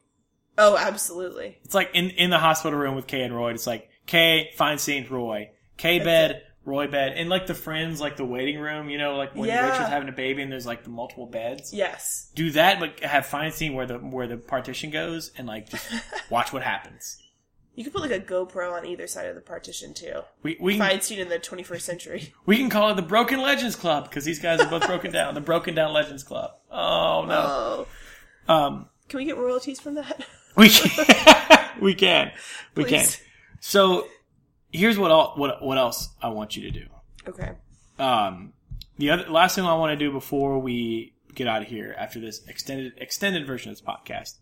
Oh, absolutely. It's like in in the hospital room with Kay and Roy. It's like Kay Feinstein Roy Kay bed Roy bed and like the friends like the waiting room. You know like when Yeah. Rachel's having a baby and there's like the multiple beds. Yes. Do that, but have Feinstein where the where the partition goes and like just watch what happens. You could put like a GoPro on either side of the partition too. We we can, Feinstein in the 21st century. we can call it the Broken Legends Club because these guys are both broken down. The Broken Down Legends Club. Oh no. Oh. Um, Can we get royalties from that? we can. we can. We can. So here's what all, what what else I want you to do. Okay. Um, the other last thing I want to do before we get out of here after this extended extended version of this podcast.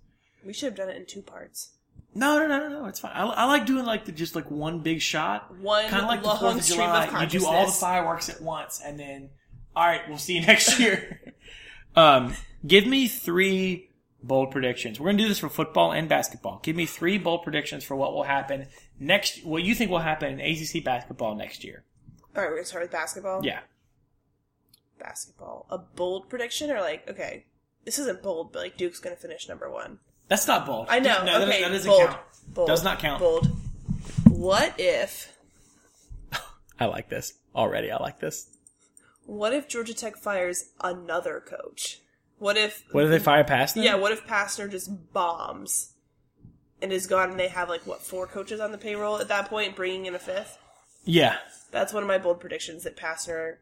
We should have done it in two parts. No, no, no, no, no. It's fine. I, I like doing like the, just like one big shot. One kind of like the Fourth of July. of you do all the fireworks at once, and then all right, we'll see you next year. um, give me three bold predictions. We're gonna do this for football and basketball. Give me three bold predictions for what will happen next. What you think will happen in ACC basketball next year? All right, we're gonna start with basketball. Yeah. Basketball. A bold prediction, or like, okay, this isn't bold, but like Duke's gonna finish number one. That's not bold. I know. No, that- okay, that doesn't bold. count. Bold. Does not count. Bold. What if? I like this already. I like this. What if Georgia Tech fires another coach? What if? What if they fire Pastner? Yeah. What if Pastner just bombs and is gone, and they have like what four coaches on the payroll at that point, bringing in a fifth? Yeah. That's one of my bold predictions that Pastner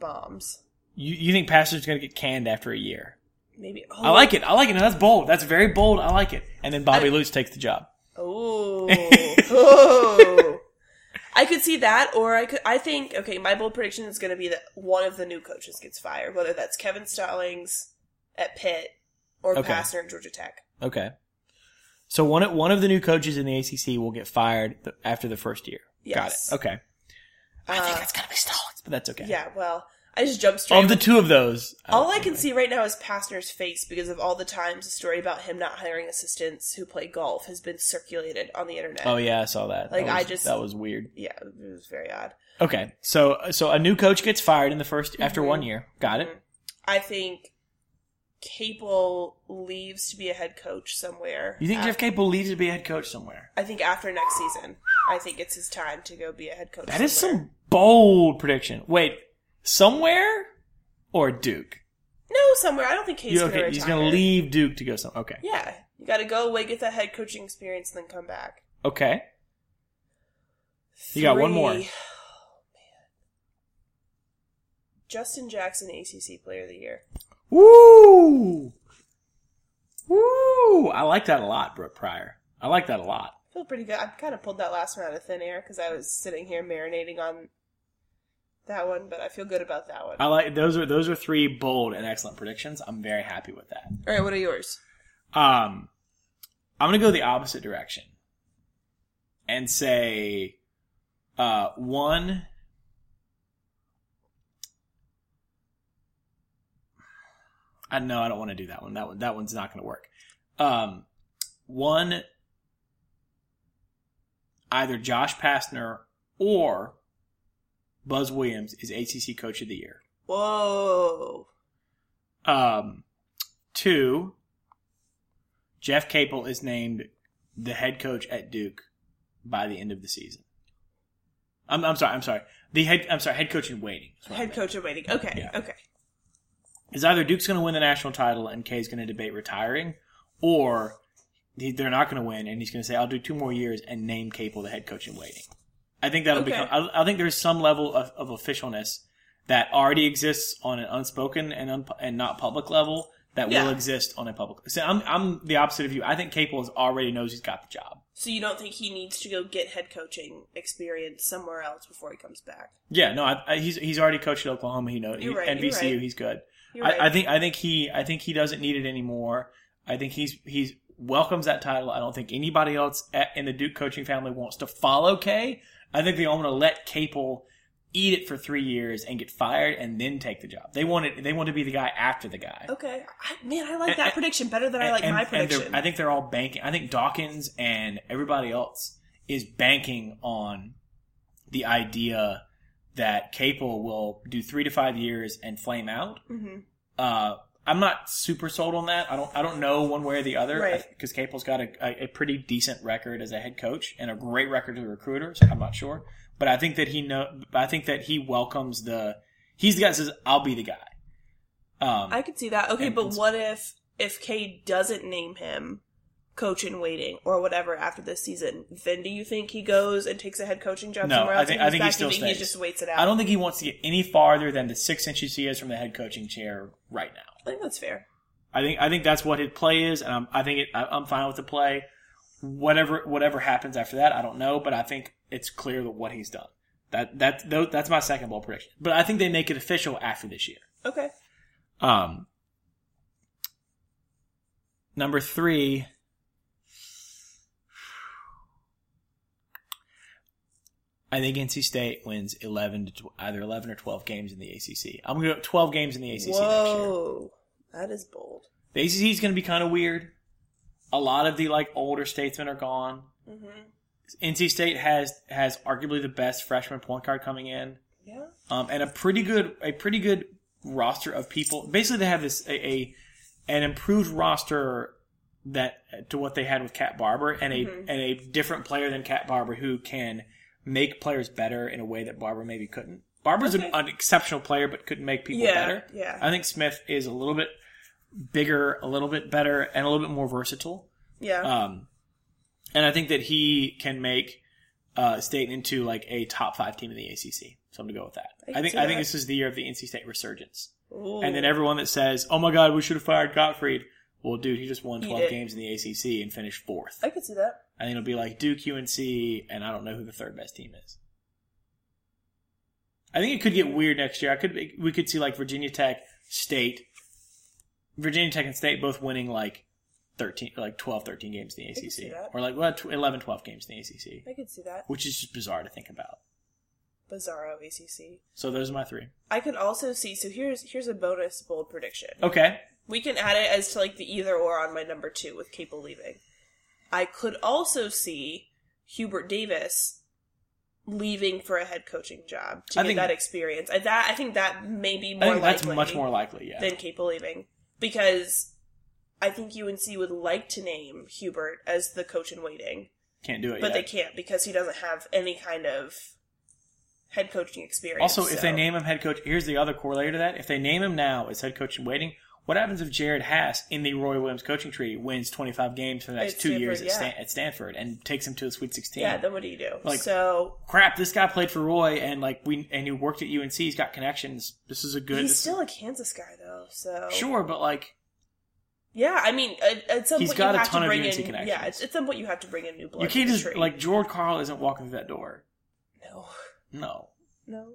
bombs. You you think Pastner's going to get canned after a year? Maybe. Oh, I like it. I like it. No, that's bold. That's very bold. I like it. And then Bobby I- Lutz takes the job. Oh. oh. I could see that, or I could. I think okay. My bold prediction is going to be that one of the new coaches gets fired, whether that's Kevin Stallings at Pitt or Okay. Pastner at Georgia Tech. Okay. So one of, one of the new coaches in the ACC will get fired after the first year. Yes. Got it. Okay. I think Uh, that's gonna be Stallings, but that's okay. Yeah. Well, I just jumped straight. Of the two of those, all I can see right now is Pastner's face because of all the times the story about him not hiring assistants who play golf has been circulated on the internet. Oh yeah, I saw that. Like, That I just- that was weird. Yeah, it was very odd. Okay, so so a new coach gets fired in the first after Mhm. one year. Got it. I think Capel leaves to be a head coach somewhere. You think af- Jeff Capel leaves to be a head coach somewhere? I think after next season, I think it's his time to go be a head coach. That is somewhere. some bold prediction. Wait, somewhere or Duke? no somewhere. I don't think gonna okay, retire. he's gonna leave Duke to go somewhere. Okay, Yeah, you got to go away, get that head coaching experience, and then come back. okay. You got one more. Three- Oh, man. Justin Jackson, ACC Player of the Year. Woo! Woo! I like that a lot, Brooke Pryor. I like that a lot. I feel pretty good. I kind of pulled that last one out of thin air because I was sitting here marinating on that one, but I feel good about that one. I like those are those are three bold and excellent predictions. I'm very happy with that. All right, what are yours? Um, I'm gonna go the opposite direction and say, uh, one. I know I don't want to do that one. That one that one's not gonna work. Um, one. Either Josh Pastner or Buzz Williams is ACC Coach of the Year. Whoa. Um, two, Jeff Capel is named the head coach at Duke by the end of the season. I'm, I'm sorry. I'm sorry. The head. I'm sorry. Head coach in waiting. is what I Head coach of waiting. Okay, Yeah. okay. Is either Duke's going to win the national title and Kay's going to debate retiring, or they're not going to win and he's going to say, "I'll do two more years" and name Capel the head coach in waiting. I think that'll Okay. become. I, I think there's some level of, of officialness that already exists on an unspoken and un, and not public level that Yeah. will exist on a public. So I'm I'm the opposite of you. I think Capel is already knows he's got the job. So you don't think he needs to go get head coaching experience somewhere else before he comes back? Yeah, no, I, I, he's he's already coached at Oklahoma. He knows You're right, and VCU. right. He's good. Right. I, I think I think he I think he doesn't need it anymore. I think he's he's welcomes that title. I don't think anybody else at, in the Duke coaching family wants to follow K. I think they all want to let Capel eat it for three years and get fired and then take the job. They want it. They want to be the guy after the guy. okay, I, man, I like And- that and- prediction better than I like And- my and prediction. I think they're all banking. I think Dawkins and everybody else is banking on the idea that Capel will do three to five years and flame out. hmm Uh, I'm not super sold on that. I don't. I don't know one way or the other Right. because Capel's got a, a, a pretty decent record as a head coach and a great record as a recruiter. So I'm not sure, but I think that he know. I think that he welcomes the. He's the guy that says, "I'll be the guy." Um, I could see that. Okay, And but what if if K doesn't name him coach in waiting or whatever after this season? Then do you think he goes and takes a head coaching job No, somewhere I else? think- I think he still think stays. he just waits it out. I don't think he wants to get any farther than the six inches he is from the head coaching chair right now. I think that's fair. I think I think that's what his play is, and I'm, I think it, I- I'm fine with the play. Whatever whatever happens after that, I don't know, but I think it's clear that what he's done. That that that's my second bowl prediction. But I think they make it official after this year. Okay. Um, number three. I think NC State wins eleven to tw- either eleven or twelve games in the ACC. I'm going to go twelve games in the ACC next year. Whoa, that is bold. The ACC is going to be kind of weird. A lot of the like older statesmen are gone. hmm NC State has has arguably the best freshman point guard coming in, Yeah. um, and a pretty good a pretty good roster of people. Basically, they have this a, a an improved roster that to what they had with Cat Barber, and a Mhm. and a different player than Cat Barber who can make players better in a way that Barber maybe couldn't. Barber's Okay. an, an exceptional player, but couldn't make people yeah. better. Yeah. I think Smith is a little bit bigger, a little bit better, and a little bit more versatile. yeah. Um, and I think that he can make uh, State into like a top five team in the ACC. So I'm gonna go with that. I I, think I think this is the year of the NC State resurgence. Ooh. And then everyone that says, "Oh my God, we should have fired Gottfried," well, dude, he just won 12 games in the ACC and finished fourth. I could see that. I think it'll be like Duke, UNC, and I don't know who the third best team is. I think it could get weird next year. I could we could see like Virginia Tech, State, Virginia Tech and State both winning like 13 like 12 13 games in the ACC or like well, tw- 11 12 games in the ACC, I could see that. which is just bizarre to think about. Bizarro ACC. So those are my 3. I could also see. So here's here's a bonus bold prediction. Okay. We can add it as to like the either or on my number two with Capel leaving. I could also see Hubert Davis leaving for a head coaching job to I get think- that experience. I, that I think that may be more that's likely much more likely, yeah. than Capel leaving because I think UNC would like to name Hubert as the coach in waiting, Can't do it but they can't because he doesn't have any kind of head coaching experience. Also, if they name him head coach, here's the other corollary to that. If they name him now as head coach in waiting, what happens if Jerod Haase in the Roy Williams coaching tree wins 25 games for the next two years at, Stan- at Stanford and takes him to the Sweet 16? yeah, then what do you do? Like- so Crap, this guy played for Roy and like we and he worked at UNC. He's got connections. This is a good. he's still a Kansas guy though. So sure, but like Yeah, I mean, at, at some He's point got you a have ton to of bring UNC in. connections. Yeah, at, at some point you have to bring in new blood. you can't just like George Karl isn't walking through that door. no, No. no.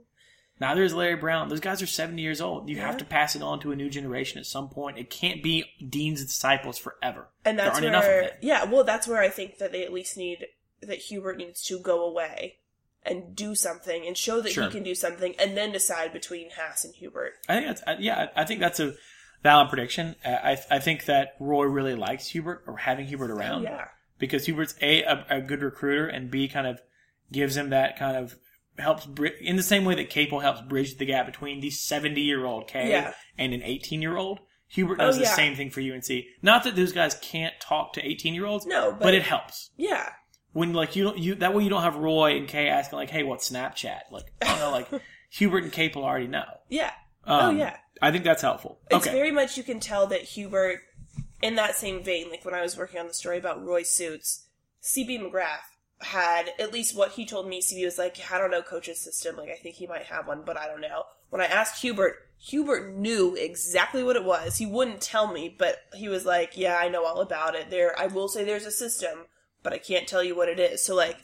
Neither is Larry Brown. Those guys are 70 years old. You have to pass it on to a new generation at some point. It can't be Dean's disciples forever. And there that's aren't enough of where, it. yeah, well, that's where I think that they at least need that Hubert needs to go away and do something and show that Sure. he can do something, and then decide between Haase and Hubert. I think that's yeah. I think that's a valid prediction. I I think that Roy really likes Hubert or having Hubert around yeah, because Hubert's a, a a good recruiter and b kind of gives him that kind of helps bri- in the same way that Capel helps bridge the gap between the seventy year old K Yeah. and an eighteen year old. Hubert does Oh, the same thing for UNC. Not that those guys can't talk to eighteen year olds, No, but- but it helps yeah, when like you don't you that way you don't have Roy and Kay asking like, hey, what's Snapchat? Like don't know, like Hubert and Capel already know. yeah. Um, oh yeah. I think that's helpful. It's okay. very much you can tell that Hubert, in that same vein, like when I was working on the story about Roy Suits, CB McGrath had at least what he told me. CB was like, I don't know coach's system. Like I think he might have one, but I don't know. When I asked Hubert, Hubert knew exactly what it was. He wouldn't tell me, but he was like, Yeah, I know all about it. There, I will say there's a system, but I can't tell you what it is. So like,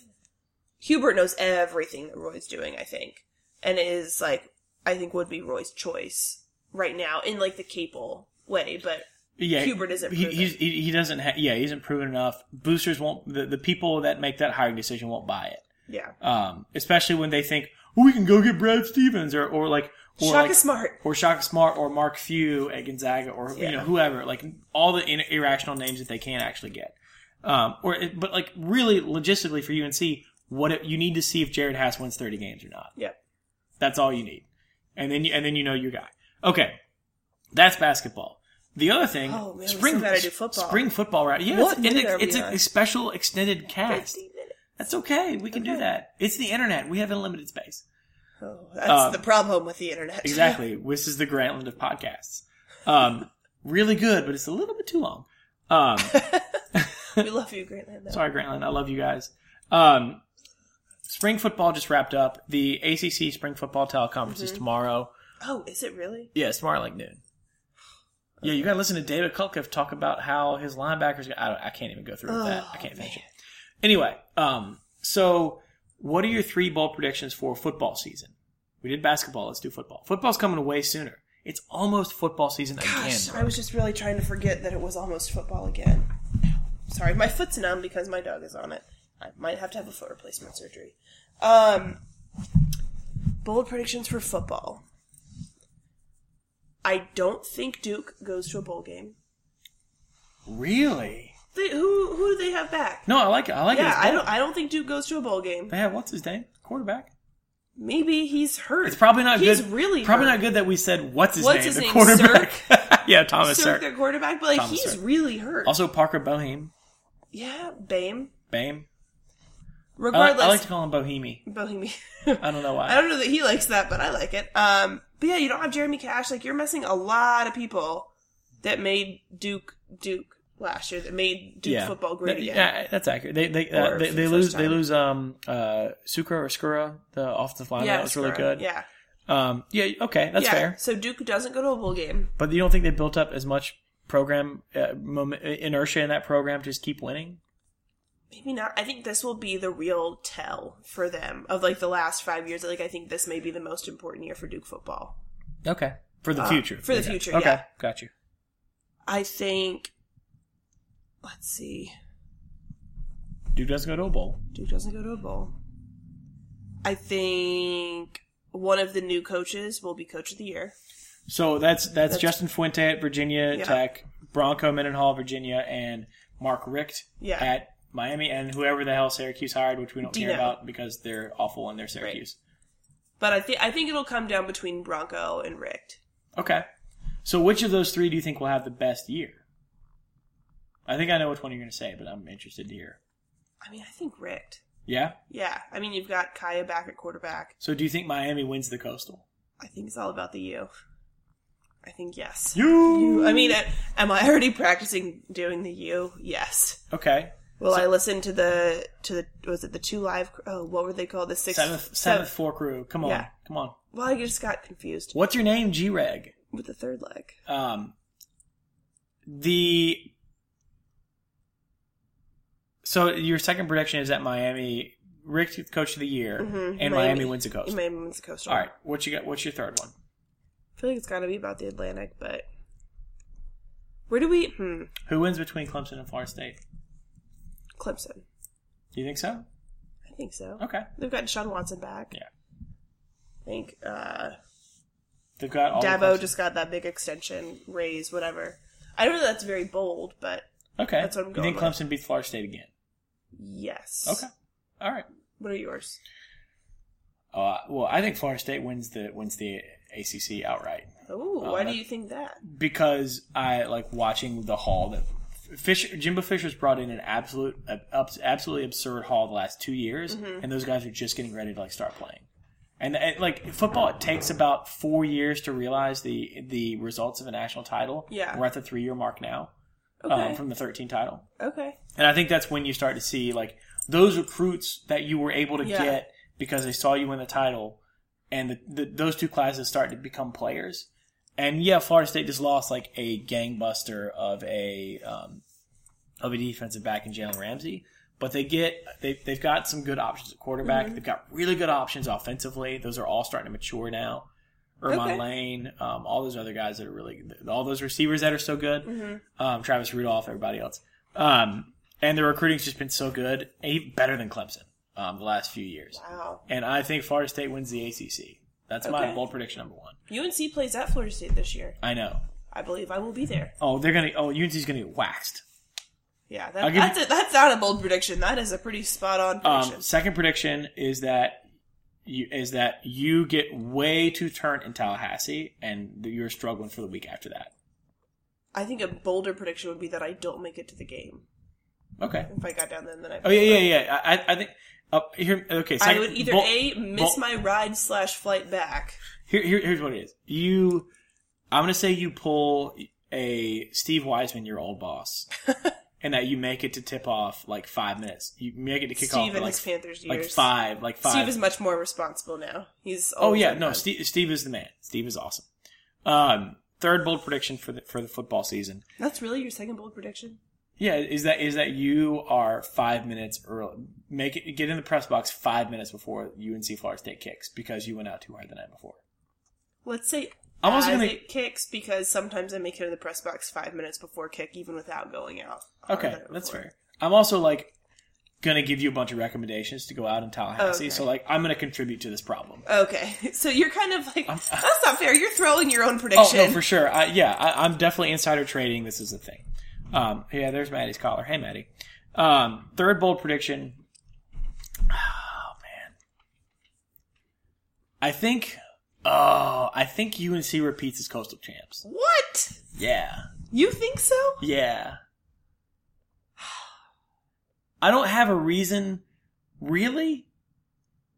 Hubert knows everything that Roy's doing. I think, and is like, I think would be Roy's choice right now in like the Capel way, but yeah, Hubert isn't He, he, he doesn't. Ha- yeah, he isn't proven enough. Boosters won't. The, the people that make that hiring decision won't buy it. yeah. Um, especially when they think, oh, we can go get Brad Stevens or or like or Shaka like, Smart. or Shaka Smart or Mark Few at Gonzaga or you know whoever like all the in- irrational names that they can't actually get. Um, or it- but like really logistically for UNC, what it, you need to see if Jerod Haase wins thirty games or not. Yeah. That's all you need, and then you, and then you know your guy. Okay, that's basketball. The other thing, Oh, man, spring still gotta do football. Spring football, right? Yeah, What it's, it's, a, a special extended cast. That's okay. We can do that. It's the internet. We have unlimited space. Oh, that's Um, the problem with the internet. Exactly. this is the Grantland of podcasts. Um, really good, but it's a little bit too long. Um, we love you, Grantland. Though. sorry, Grantland. I love you guys. Um, spring football just wrapped up. The ACC spring football teleconference is tomorrow. Oh, is it really? Yeah, it's tomorrow like noon. Yeah, you got to listen to David Cutcliffe talk about how his linebackers. I, don't, I can't even go through with that. I Oh, can't finish man. it. Anyway, um, so what are your three bold predictions for football season? We did basketball. Let's do football. Football's coming way sooner. It's almost football season Gosh, again. I was just really trying to forget that it was almost football again. Sorry, my foot's numb because my dog is on it. I might have to have a foot replacement surgery. Um, bold predictions for football. I don't think Duke goes to a bowl game. Really? They, who who do they have back? No, I like it. I like it. yeah, I don't. I don't think Duke goes to a bowl game. They have what's his name? Quarterback. Maybe he's hurt. It's probably not good. he's good. really probably hurt. not good that we said what's his What's name. his the name, quarterback. yeah, Thomas Sir, Sirk. their quarterback, but like Thomas he's Sirk. really hurt. Also Parker Boehme. yeah, Bame. Bame. I like, Regardless, I like to call him Bohemi. Bohemian. I don't know why. I don't know that he likes that, but I like it. Um, but yeah, you don't have Jeremy Cash. Like you're missing a lot of people that made Duke Duke. last year that made Duke yeah, football great again. yeah, that's accurate. They they uh, they, they lose they lose um uh Sukra or Skura the offensive lineman that was really good. Yeah, Um yeah okay that's yeah. fair. So Duke doesn't go to a bowl game. But you don't think they built up as much program uh, moment, inertia in that program to just keep winning? Maybe not. I think this will be the real tell for them of like the last five years. Like I think this may be the most important year for Duke football. Okay, for the Uh, future. for the Okay. future, Okay, yeah. got you. I think. Let's see. Duke doesn't go to a bowl. Duke doesn't go to a bowl. I think one of the new coaches will be coach of the year. So that's that's, That's- Justin Fuente at Virginia Yeah. Tech, Bronco Mendenhall, Virginia, and Mark Richt Yeah. at Miami, and whoever the hell Syracuse hired, which we don't Dino. care about because they're awful and they're Syracuse. But I think I think it'll come down between Bronco and Richt. Okay. So which of those three do you think will have the best year? I think I know which one you're going to say, but I'm interested to hear. I mean, I think Richt. Yeah. Yeah, I mean you've got Kaaya back at quarterback. So do you think Miami wins the Coastal? I think it's all about the U. I think yes. You. You- I mean, am I already practicing doing the U? Yes. Okay. Will I listened to the to the was it the two live? Oh, what were they called? The sixth, Seventh seventh floor crew. Come on. Yeah. Come on. Well, I just got confused What's your name, G Reg? with the third leg. Um, the so your second prediction is that Miami Richt coach of the year Mhm. and Miami, wins the coast. Miami wins the coastal. All right, what you got? What's your third one? I feel like it's got to be about the Atlantic, but where do we? Hmm. Who wins between Clemson and Florida State? Clemson. Do you think so? I think so. Okay, They've got Sean Watson back. Yeah. I think uh, they've got all. Dabo just got that big extension raise, whatever. I don't know that's very bold, but okay. that's what I'm going. you think Clemson beats Florida State again? yes. Okay, all right. What are yours? Uh, well, I think Florida State wins the wins the ACC outright. Oh, Oh, why do you think that? because I like watching the haul that Fisher Jimbo Fisher's brought in an absolute uh, abs- absolutely absurd haul the last two years, Mm-hmm. and those guys are just getting ready to like start playing. And, and like football, it takes about four years to realize the the results of a national title. Yeah. we're at the three year mark now Okay. um, from the thirteen title, okay. and I think that's when you start to see like those recruits that you were able to Yeah. get because they saw you win the title, and the, the, those two classes start to become players. And yeah, Florida State just lost like a gangbuster of a um, of a defensive back in Jalen Ramsey, but they get they they've got some good options at quarterback. Mm-hmm. They've got really good options offensively. Those are all starting to mature now. Irvine Okay. Lane, um, all those other guys that are really all those receivers that are so good. Mm-hmm. Um, Travis Rudolph, everybody else, um, and the recruiting's just been so good, even better than Clemson um, the last few years. Wow. And I think Florida State wins the ACC. That's my Okay. bold prediction number one. UNC plays at Florida State this year. I know. I believe I will be there. Oh, they're gonna. Oh, UNC's gonna get waxed. Yeah, I'll that, give that's a, that's not a bold prediction. That is a pretty spot on prediction. Um, second prediction is that you is that you get way too turned in Tallahassee, and you're struggling for the week after that. I think a bolder prediction would be that I don't make it to the game Okay. if I got down there. Then I Oh yeah, yeah, yeah. I, I think. Uh, here, okay. I second- would either a miss my ride slash flight back. Here, here, here's what it is. You, I'm gonna say you pull a Steve Wiseman, your old boss, and that you make it to tip off like five minutes. You make it to kick Steve off and like his Panthers like five, like five. Steve is much more responsible now. He's oh yeah, no. Steve, Steve is the man. Steve is awesome. Um, third bold prediction for the for the football season. That's really your second bold prediction. Yeah, is that is that you are five minutes early? Make it get in the press box five minutes before UNC Florida State kicks because you went out too hard the night before. Let's say I'm also gonna- it kicks because sometimes I make it in the press box five minutes before kick, even without going out. Okay, that's fair. I'm also like gonna give you a bunch of recommendations to go out in Tallahassee. Okay. So like I'm gonna contribute to this problem. Okay, so you're kind of like I'm- that's not fair. You're throwing your own prediction. Oh no, for sure. I, yeah, I, I'm definitely insider trading. This is a thing. Um, yeah, there's Maddie's collar. Hey, Maddie. Um, third bold prediction. Oh man, I think. Oh, I think UNC repeats as coastal champs. What? Yeah, You think so? yeah. I don't have a reason, really.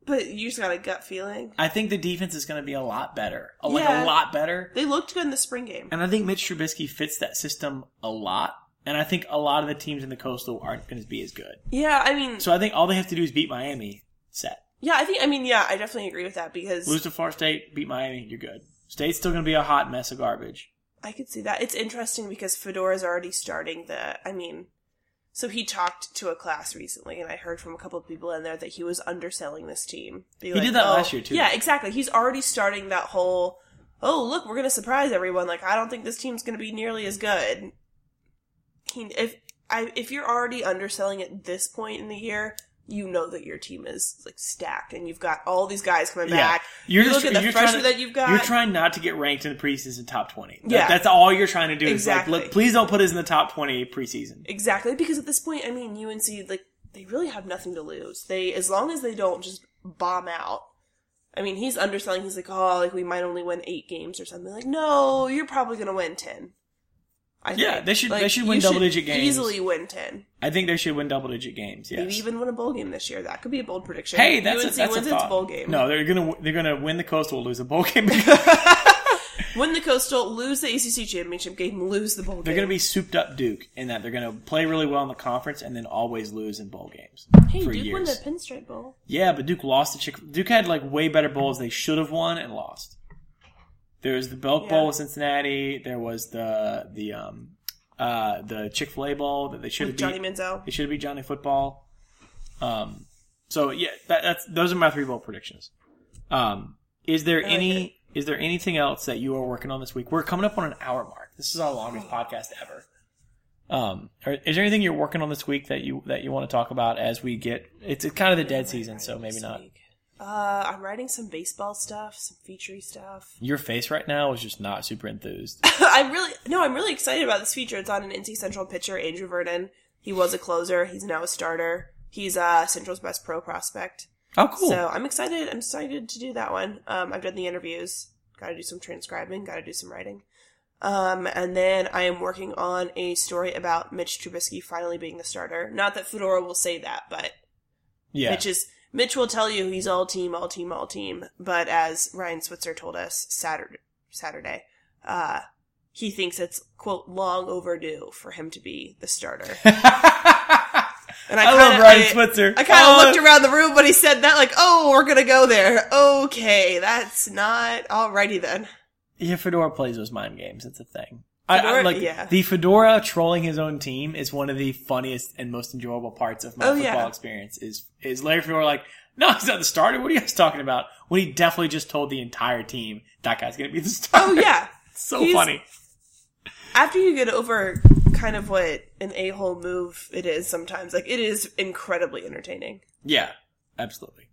But you just got a gut feeling. I think the defense is going to be a lot better, like Yeah. a lot better. They looked good in the spring game. And I think Mitch Trubisky fits that system a lot. and I think a lot of the teams in the Coastal aren't going to be as good. Yeah, I mean, So I think all they have to do is beat Miami. Set. yeah, I think, I mean, yeah, I definitely agree with that because Lose to Florida State, beat Miami, you're good. State's still going to be a hot mess of garbage. I could see that. It's interesting because Fedora's already starting the. I mean, so he talked to a class recently, and I heard from a couple of people in there that he was underselling this team. Be He did that last oh, year, too. Yeah, exactly. He's already starting that whole. Oh, look, we're going to surprise everyone. Like, I don't think this team's going to be nearly as good. He, if I, if you're already underselling at this point in the year, you know that your team is like stacked, and you've got all these guys coming back. You're you just look at the freshmen to, that you've got. You're trying not to get ranked in the preseason top twenty. That- Yeah. that's all you're trying to do. Exactly. Is like, look, please don't put us in the top twenty preseason. Exactly, because at this point, I mean, UNC like they really have nothing to lose. They as long as they don't just bomb out. I mean, he's underselling. He's like, oh, like we might only win eight games or something. Like, no, you're probably gonna win ten. I Yeah, think. they should- Like, they should win double-digit games. Easily win ten. I think they should win double digit games. Yes. Maybe even win a bowl game this year. That could be a bold prediction. hey, that's UNC a, that's wins a its bowl game. No, they're gonna they're gonna win the coastal, lose a bowl game. win the coastal, lose the ACC championship game, lose the bowl they're game. gonna be souped up Duke in that they're gonna play really well in the conference and then always lose in bowl games hey, Duke won years. the Pinstripe Bowl. Yeah, but Duke lost to Chick. Duke had like way better bowls they should have won and lost. There was the Belk Yeah. Bowl with Cincinnati. There was the the um uh the Chick Fil A Bowl that they should have Johnny. Manziel. It should have beat Johnny Football. Um, so yeah, that, that's those are my three bowl predictions. Um, is there like any is there anything else that you are working on this week? We're coming up on an hour mark. This is our longest podcast ever. Um, is there anything you're working on this week that you that you want to talk about as we get? It's, it's kind of the dead season, so maybe not. week. Uh, I'm writing some baseball stuff, some featurey stuff. Your face right now is just not super enthused. I'm really no, I'm really excited about this feature. It's on an NC Central pitcher, Andrew Vernon. He was a closer. He's now a starter. He's uh, Central's best pro prospect. Oh, cool. So I'm excited. I'm excited to do that one. Um, I've done the interviews. Got to do some transcribing. Got to do some writing. Um, and then I am working on a story about Mitch Trubisky finally being the starter. Not that Fedora will say that, but yeah. Mitch is Mitch will tell you he's all team, all team, all team. But as Ryan Switzer told us Saturday, Saturday, uh, he thinks it's quote long overdue for him to be the starter. And I, kinda- love Ryan I- Switzer. I kind of Oh, looked around the room when he said that, like, "Oh, we're gonna go there." Okay, that's not alrighty then. Yeah, Fedora plays those mind games. It's a thing. I, I like yeah. the Fedora trolling his own team is one of the funniest and most enjoyable parts of my Oh, football yeah. experience. Is is Larry Fedora like, no, he's not the starter. What are you guys talking about? When he definitely just told the entire team that guy's going to be the starter. Oh yeah. so He's- funny. After you get over kind of what an a hole move it is sometimes, like it is incredibly entertaining. Yeah, absolutely.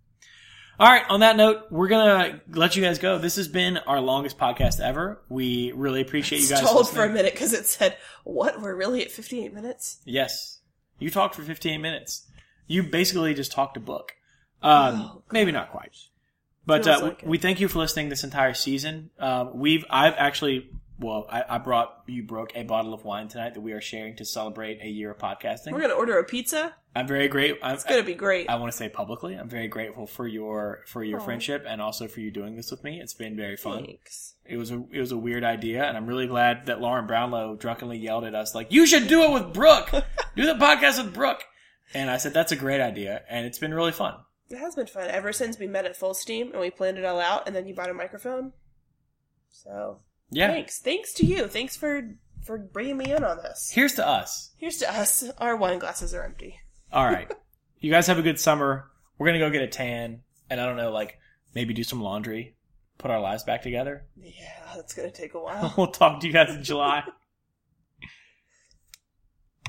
All right. On that note, we're gonna let you guys go. This has been our longest podcast ever. We really appreciate you guys. Stalled for a minute because it said, "What? We're really at 58 minutes." Yes. You talked for 15 minutes. You basically just talked a book. Um, Oh, maybe not quite. But uh, like it. we thank you for listening this entire season. Um, we've, I've actually, well, I, I brought, you broke a bottle of wine tonight that we are sharing to celebrate a year of podcasting. We're gonna order a pizza. I'm very great. I'm, It's gonna be great. I want to say publicly, I'm very grateful for your, for your friendship and also for you doing this with me. It's been very fun. Thanks. It was a it was a weird idea, and I'm really glad that Lauren Brownlow drunkenly yelled at us like, "You should do it with Brooke. do the podcast with Brooke." And I said, "That's a great idea," and it's been really fun. It has been fun ever since we met at Fullsteam and we planned it all out, and then you bought a microphone. So Yeah. thanks, thanks to you. Thanks for for bringing me in on this. Here's to us. Here's to us. Our wine glasses are empty. All right, you guys have a good summer. We're gonna go get a tan, and I don't know, like maybe do some laundry, put our lives back together. Yeah, that's gonna take a while. We'll talk to you guys in July.